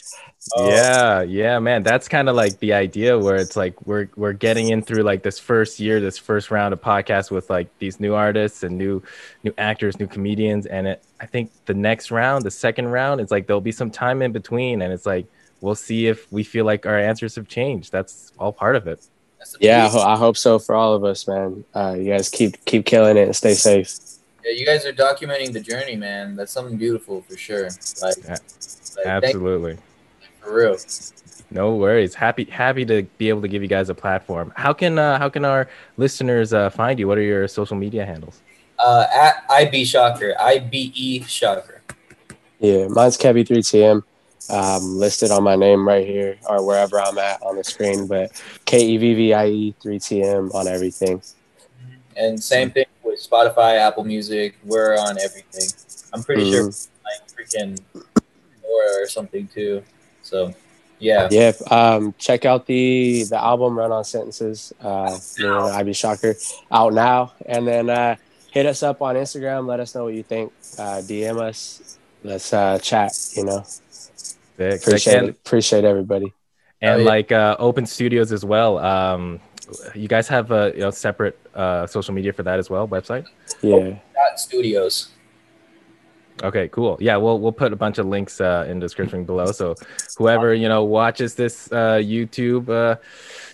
Oh. Yeah, yeah, man. That's kind of like the idea where it's like we're we're getting in through like this first year, this first round of podcasts with like these new artists and new new actors, new comedians, and it, I think the next round, the second round, it's like there'll be some time in between, and it's like we'll see if we feel like our answers have changed. That's all part of it. That's the Yeah, I, ho- I hope so for all of us, man. Uh, you guys keep keep killing it and stay safe. Yeah, you guys are documenting the journey, man. That's something beautiful for sure. Like, Yeah, like Absolutely. for real. No worries. Happy happy to be able to give you guys a platform. How can uh, how can our listeners uh, find you? What are your social media handles? Uh, at IB Shocker, IBE Shocker. Yeah, mine's Kevy3TM. Um, listed on my name right here or wherever I'm at on the screen, but K E V V I E 3TM on everything. And same thing with Spotify, Apple Music. We're on everything. I'm pretty sure like freaking or or something too. So yeah. Yeah, um, check out the the album Run on Sentences, uh, me and IB Shocker, out now, and then uh, hit us up on Instagram. Let us know what you think. Uh, DM us. Let's uh, chat. You know, Sick, sick. appreciate And- it. Appreciate everybody. and Oh, yeah. like uh, open studios as well um you guys have a you know separate uh social media for that as well website Yeah, Dot Studios. Okay, cool. Yeah, we'll we'll put a bunch of links uh, in the description below. So whoever you know watches this uh, YouTube uh,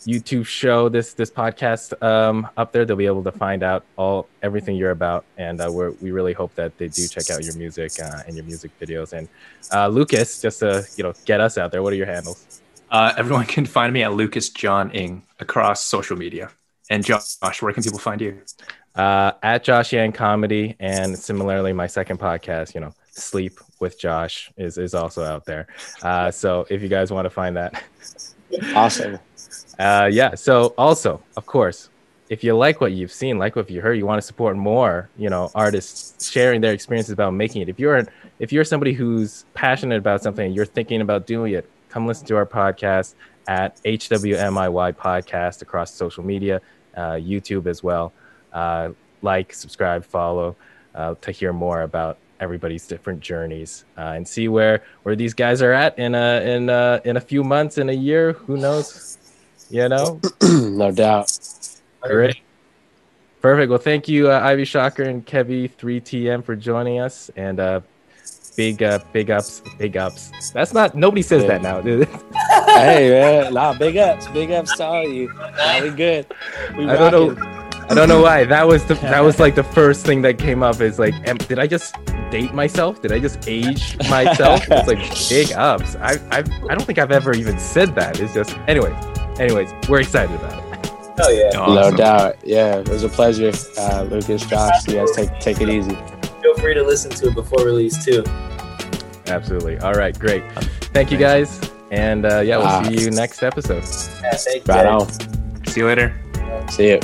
YouTube show, this this podcast um, up there, they'll be able to find out all everything you're about. And uh, we we really hope that they do check out your music uh, and your music videos. And uh, Lucas, just to you know get us out there, what are your handles? Everyone can find me at Lucas John Ing across social media. And Josh, where can people find you? Uh, at Josh Yang Comedy, and similarly, my second podcast, you know, Sleep with Josh, is is also out there. Uh, so if you guys want to find that, Awesome. uh, yeah. So also, of course, if you like what you've seen, like what you heard, you want to support more, you know, artists sharing their experiences about making it. If you're if you're somebody who's passionate about something and you're thinking about doing it, come listen to our podcast at HWMIY Podcast across social media, uh, YouTube as well uh, like, subscribe, follow uh, to hear more about everybody's different journeys uh, and see where where these guys are at in a in a, in a few months in a year. Who knows? You know, no doubt. great. Perfect. Well, thank you, uh, IB Shocker and Kevy 3TM for joining us, and uh, big uh, big ups, big ups. That's not nobody says Yeah. that now. dude. hey man, nah, big ups, big ups to all you. Nah, we good. We I don't know. I don't know why. That was the that was like the first thing that came up. Is like, am, did I just date myself? Did I just age myself? it's like big ups. I I I don't think I've ever even said that. It's just anyway. Anyways, we're excited about it. Oh yeah. No doubt. Yeah, it was a pleasure. Uh, Lucas, Josh, you guys take take it easy. Feel free to listen to it before release too. Absolutely. All right, great. Thank you guys, and uh, yeah, we'll Ah. see you next episode. Yeah, thank you. Right guys. on. See you later. See you.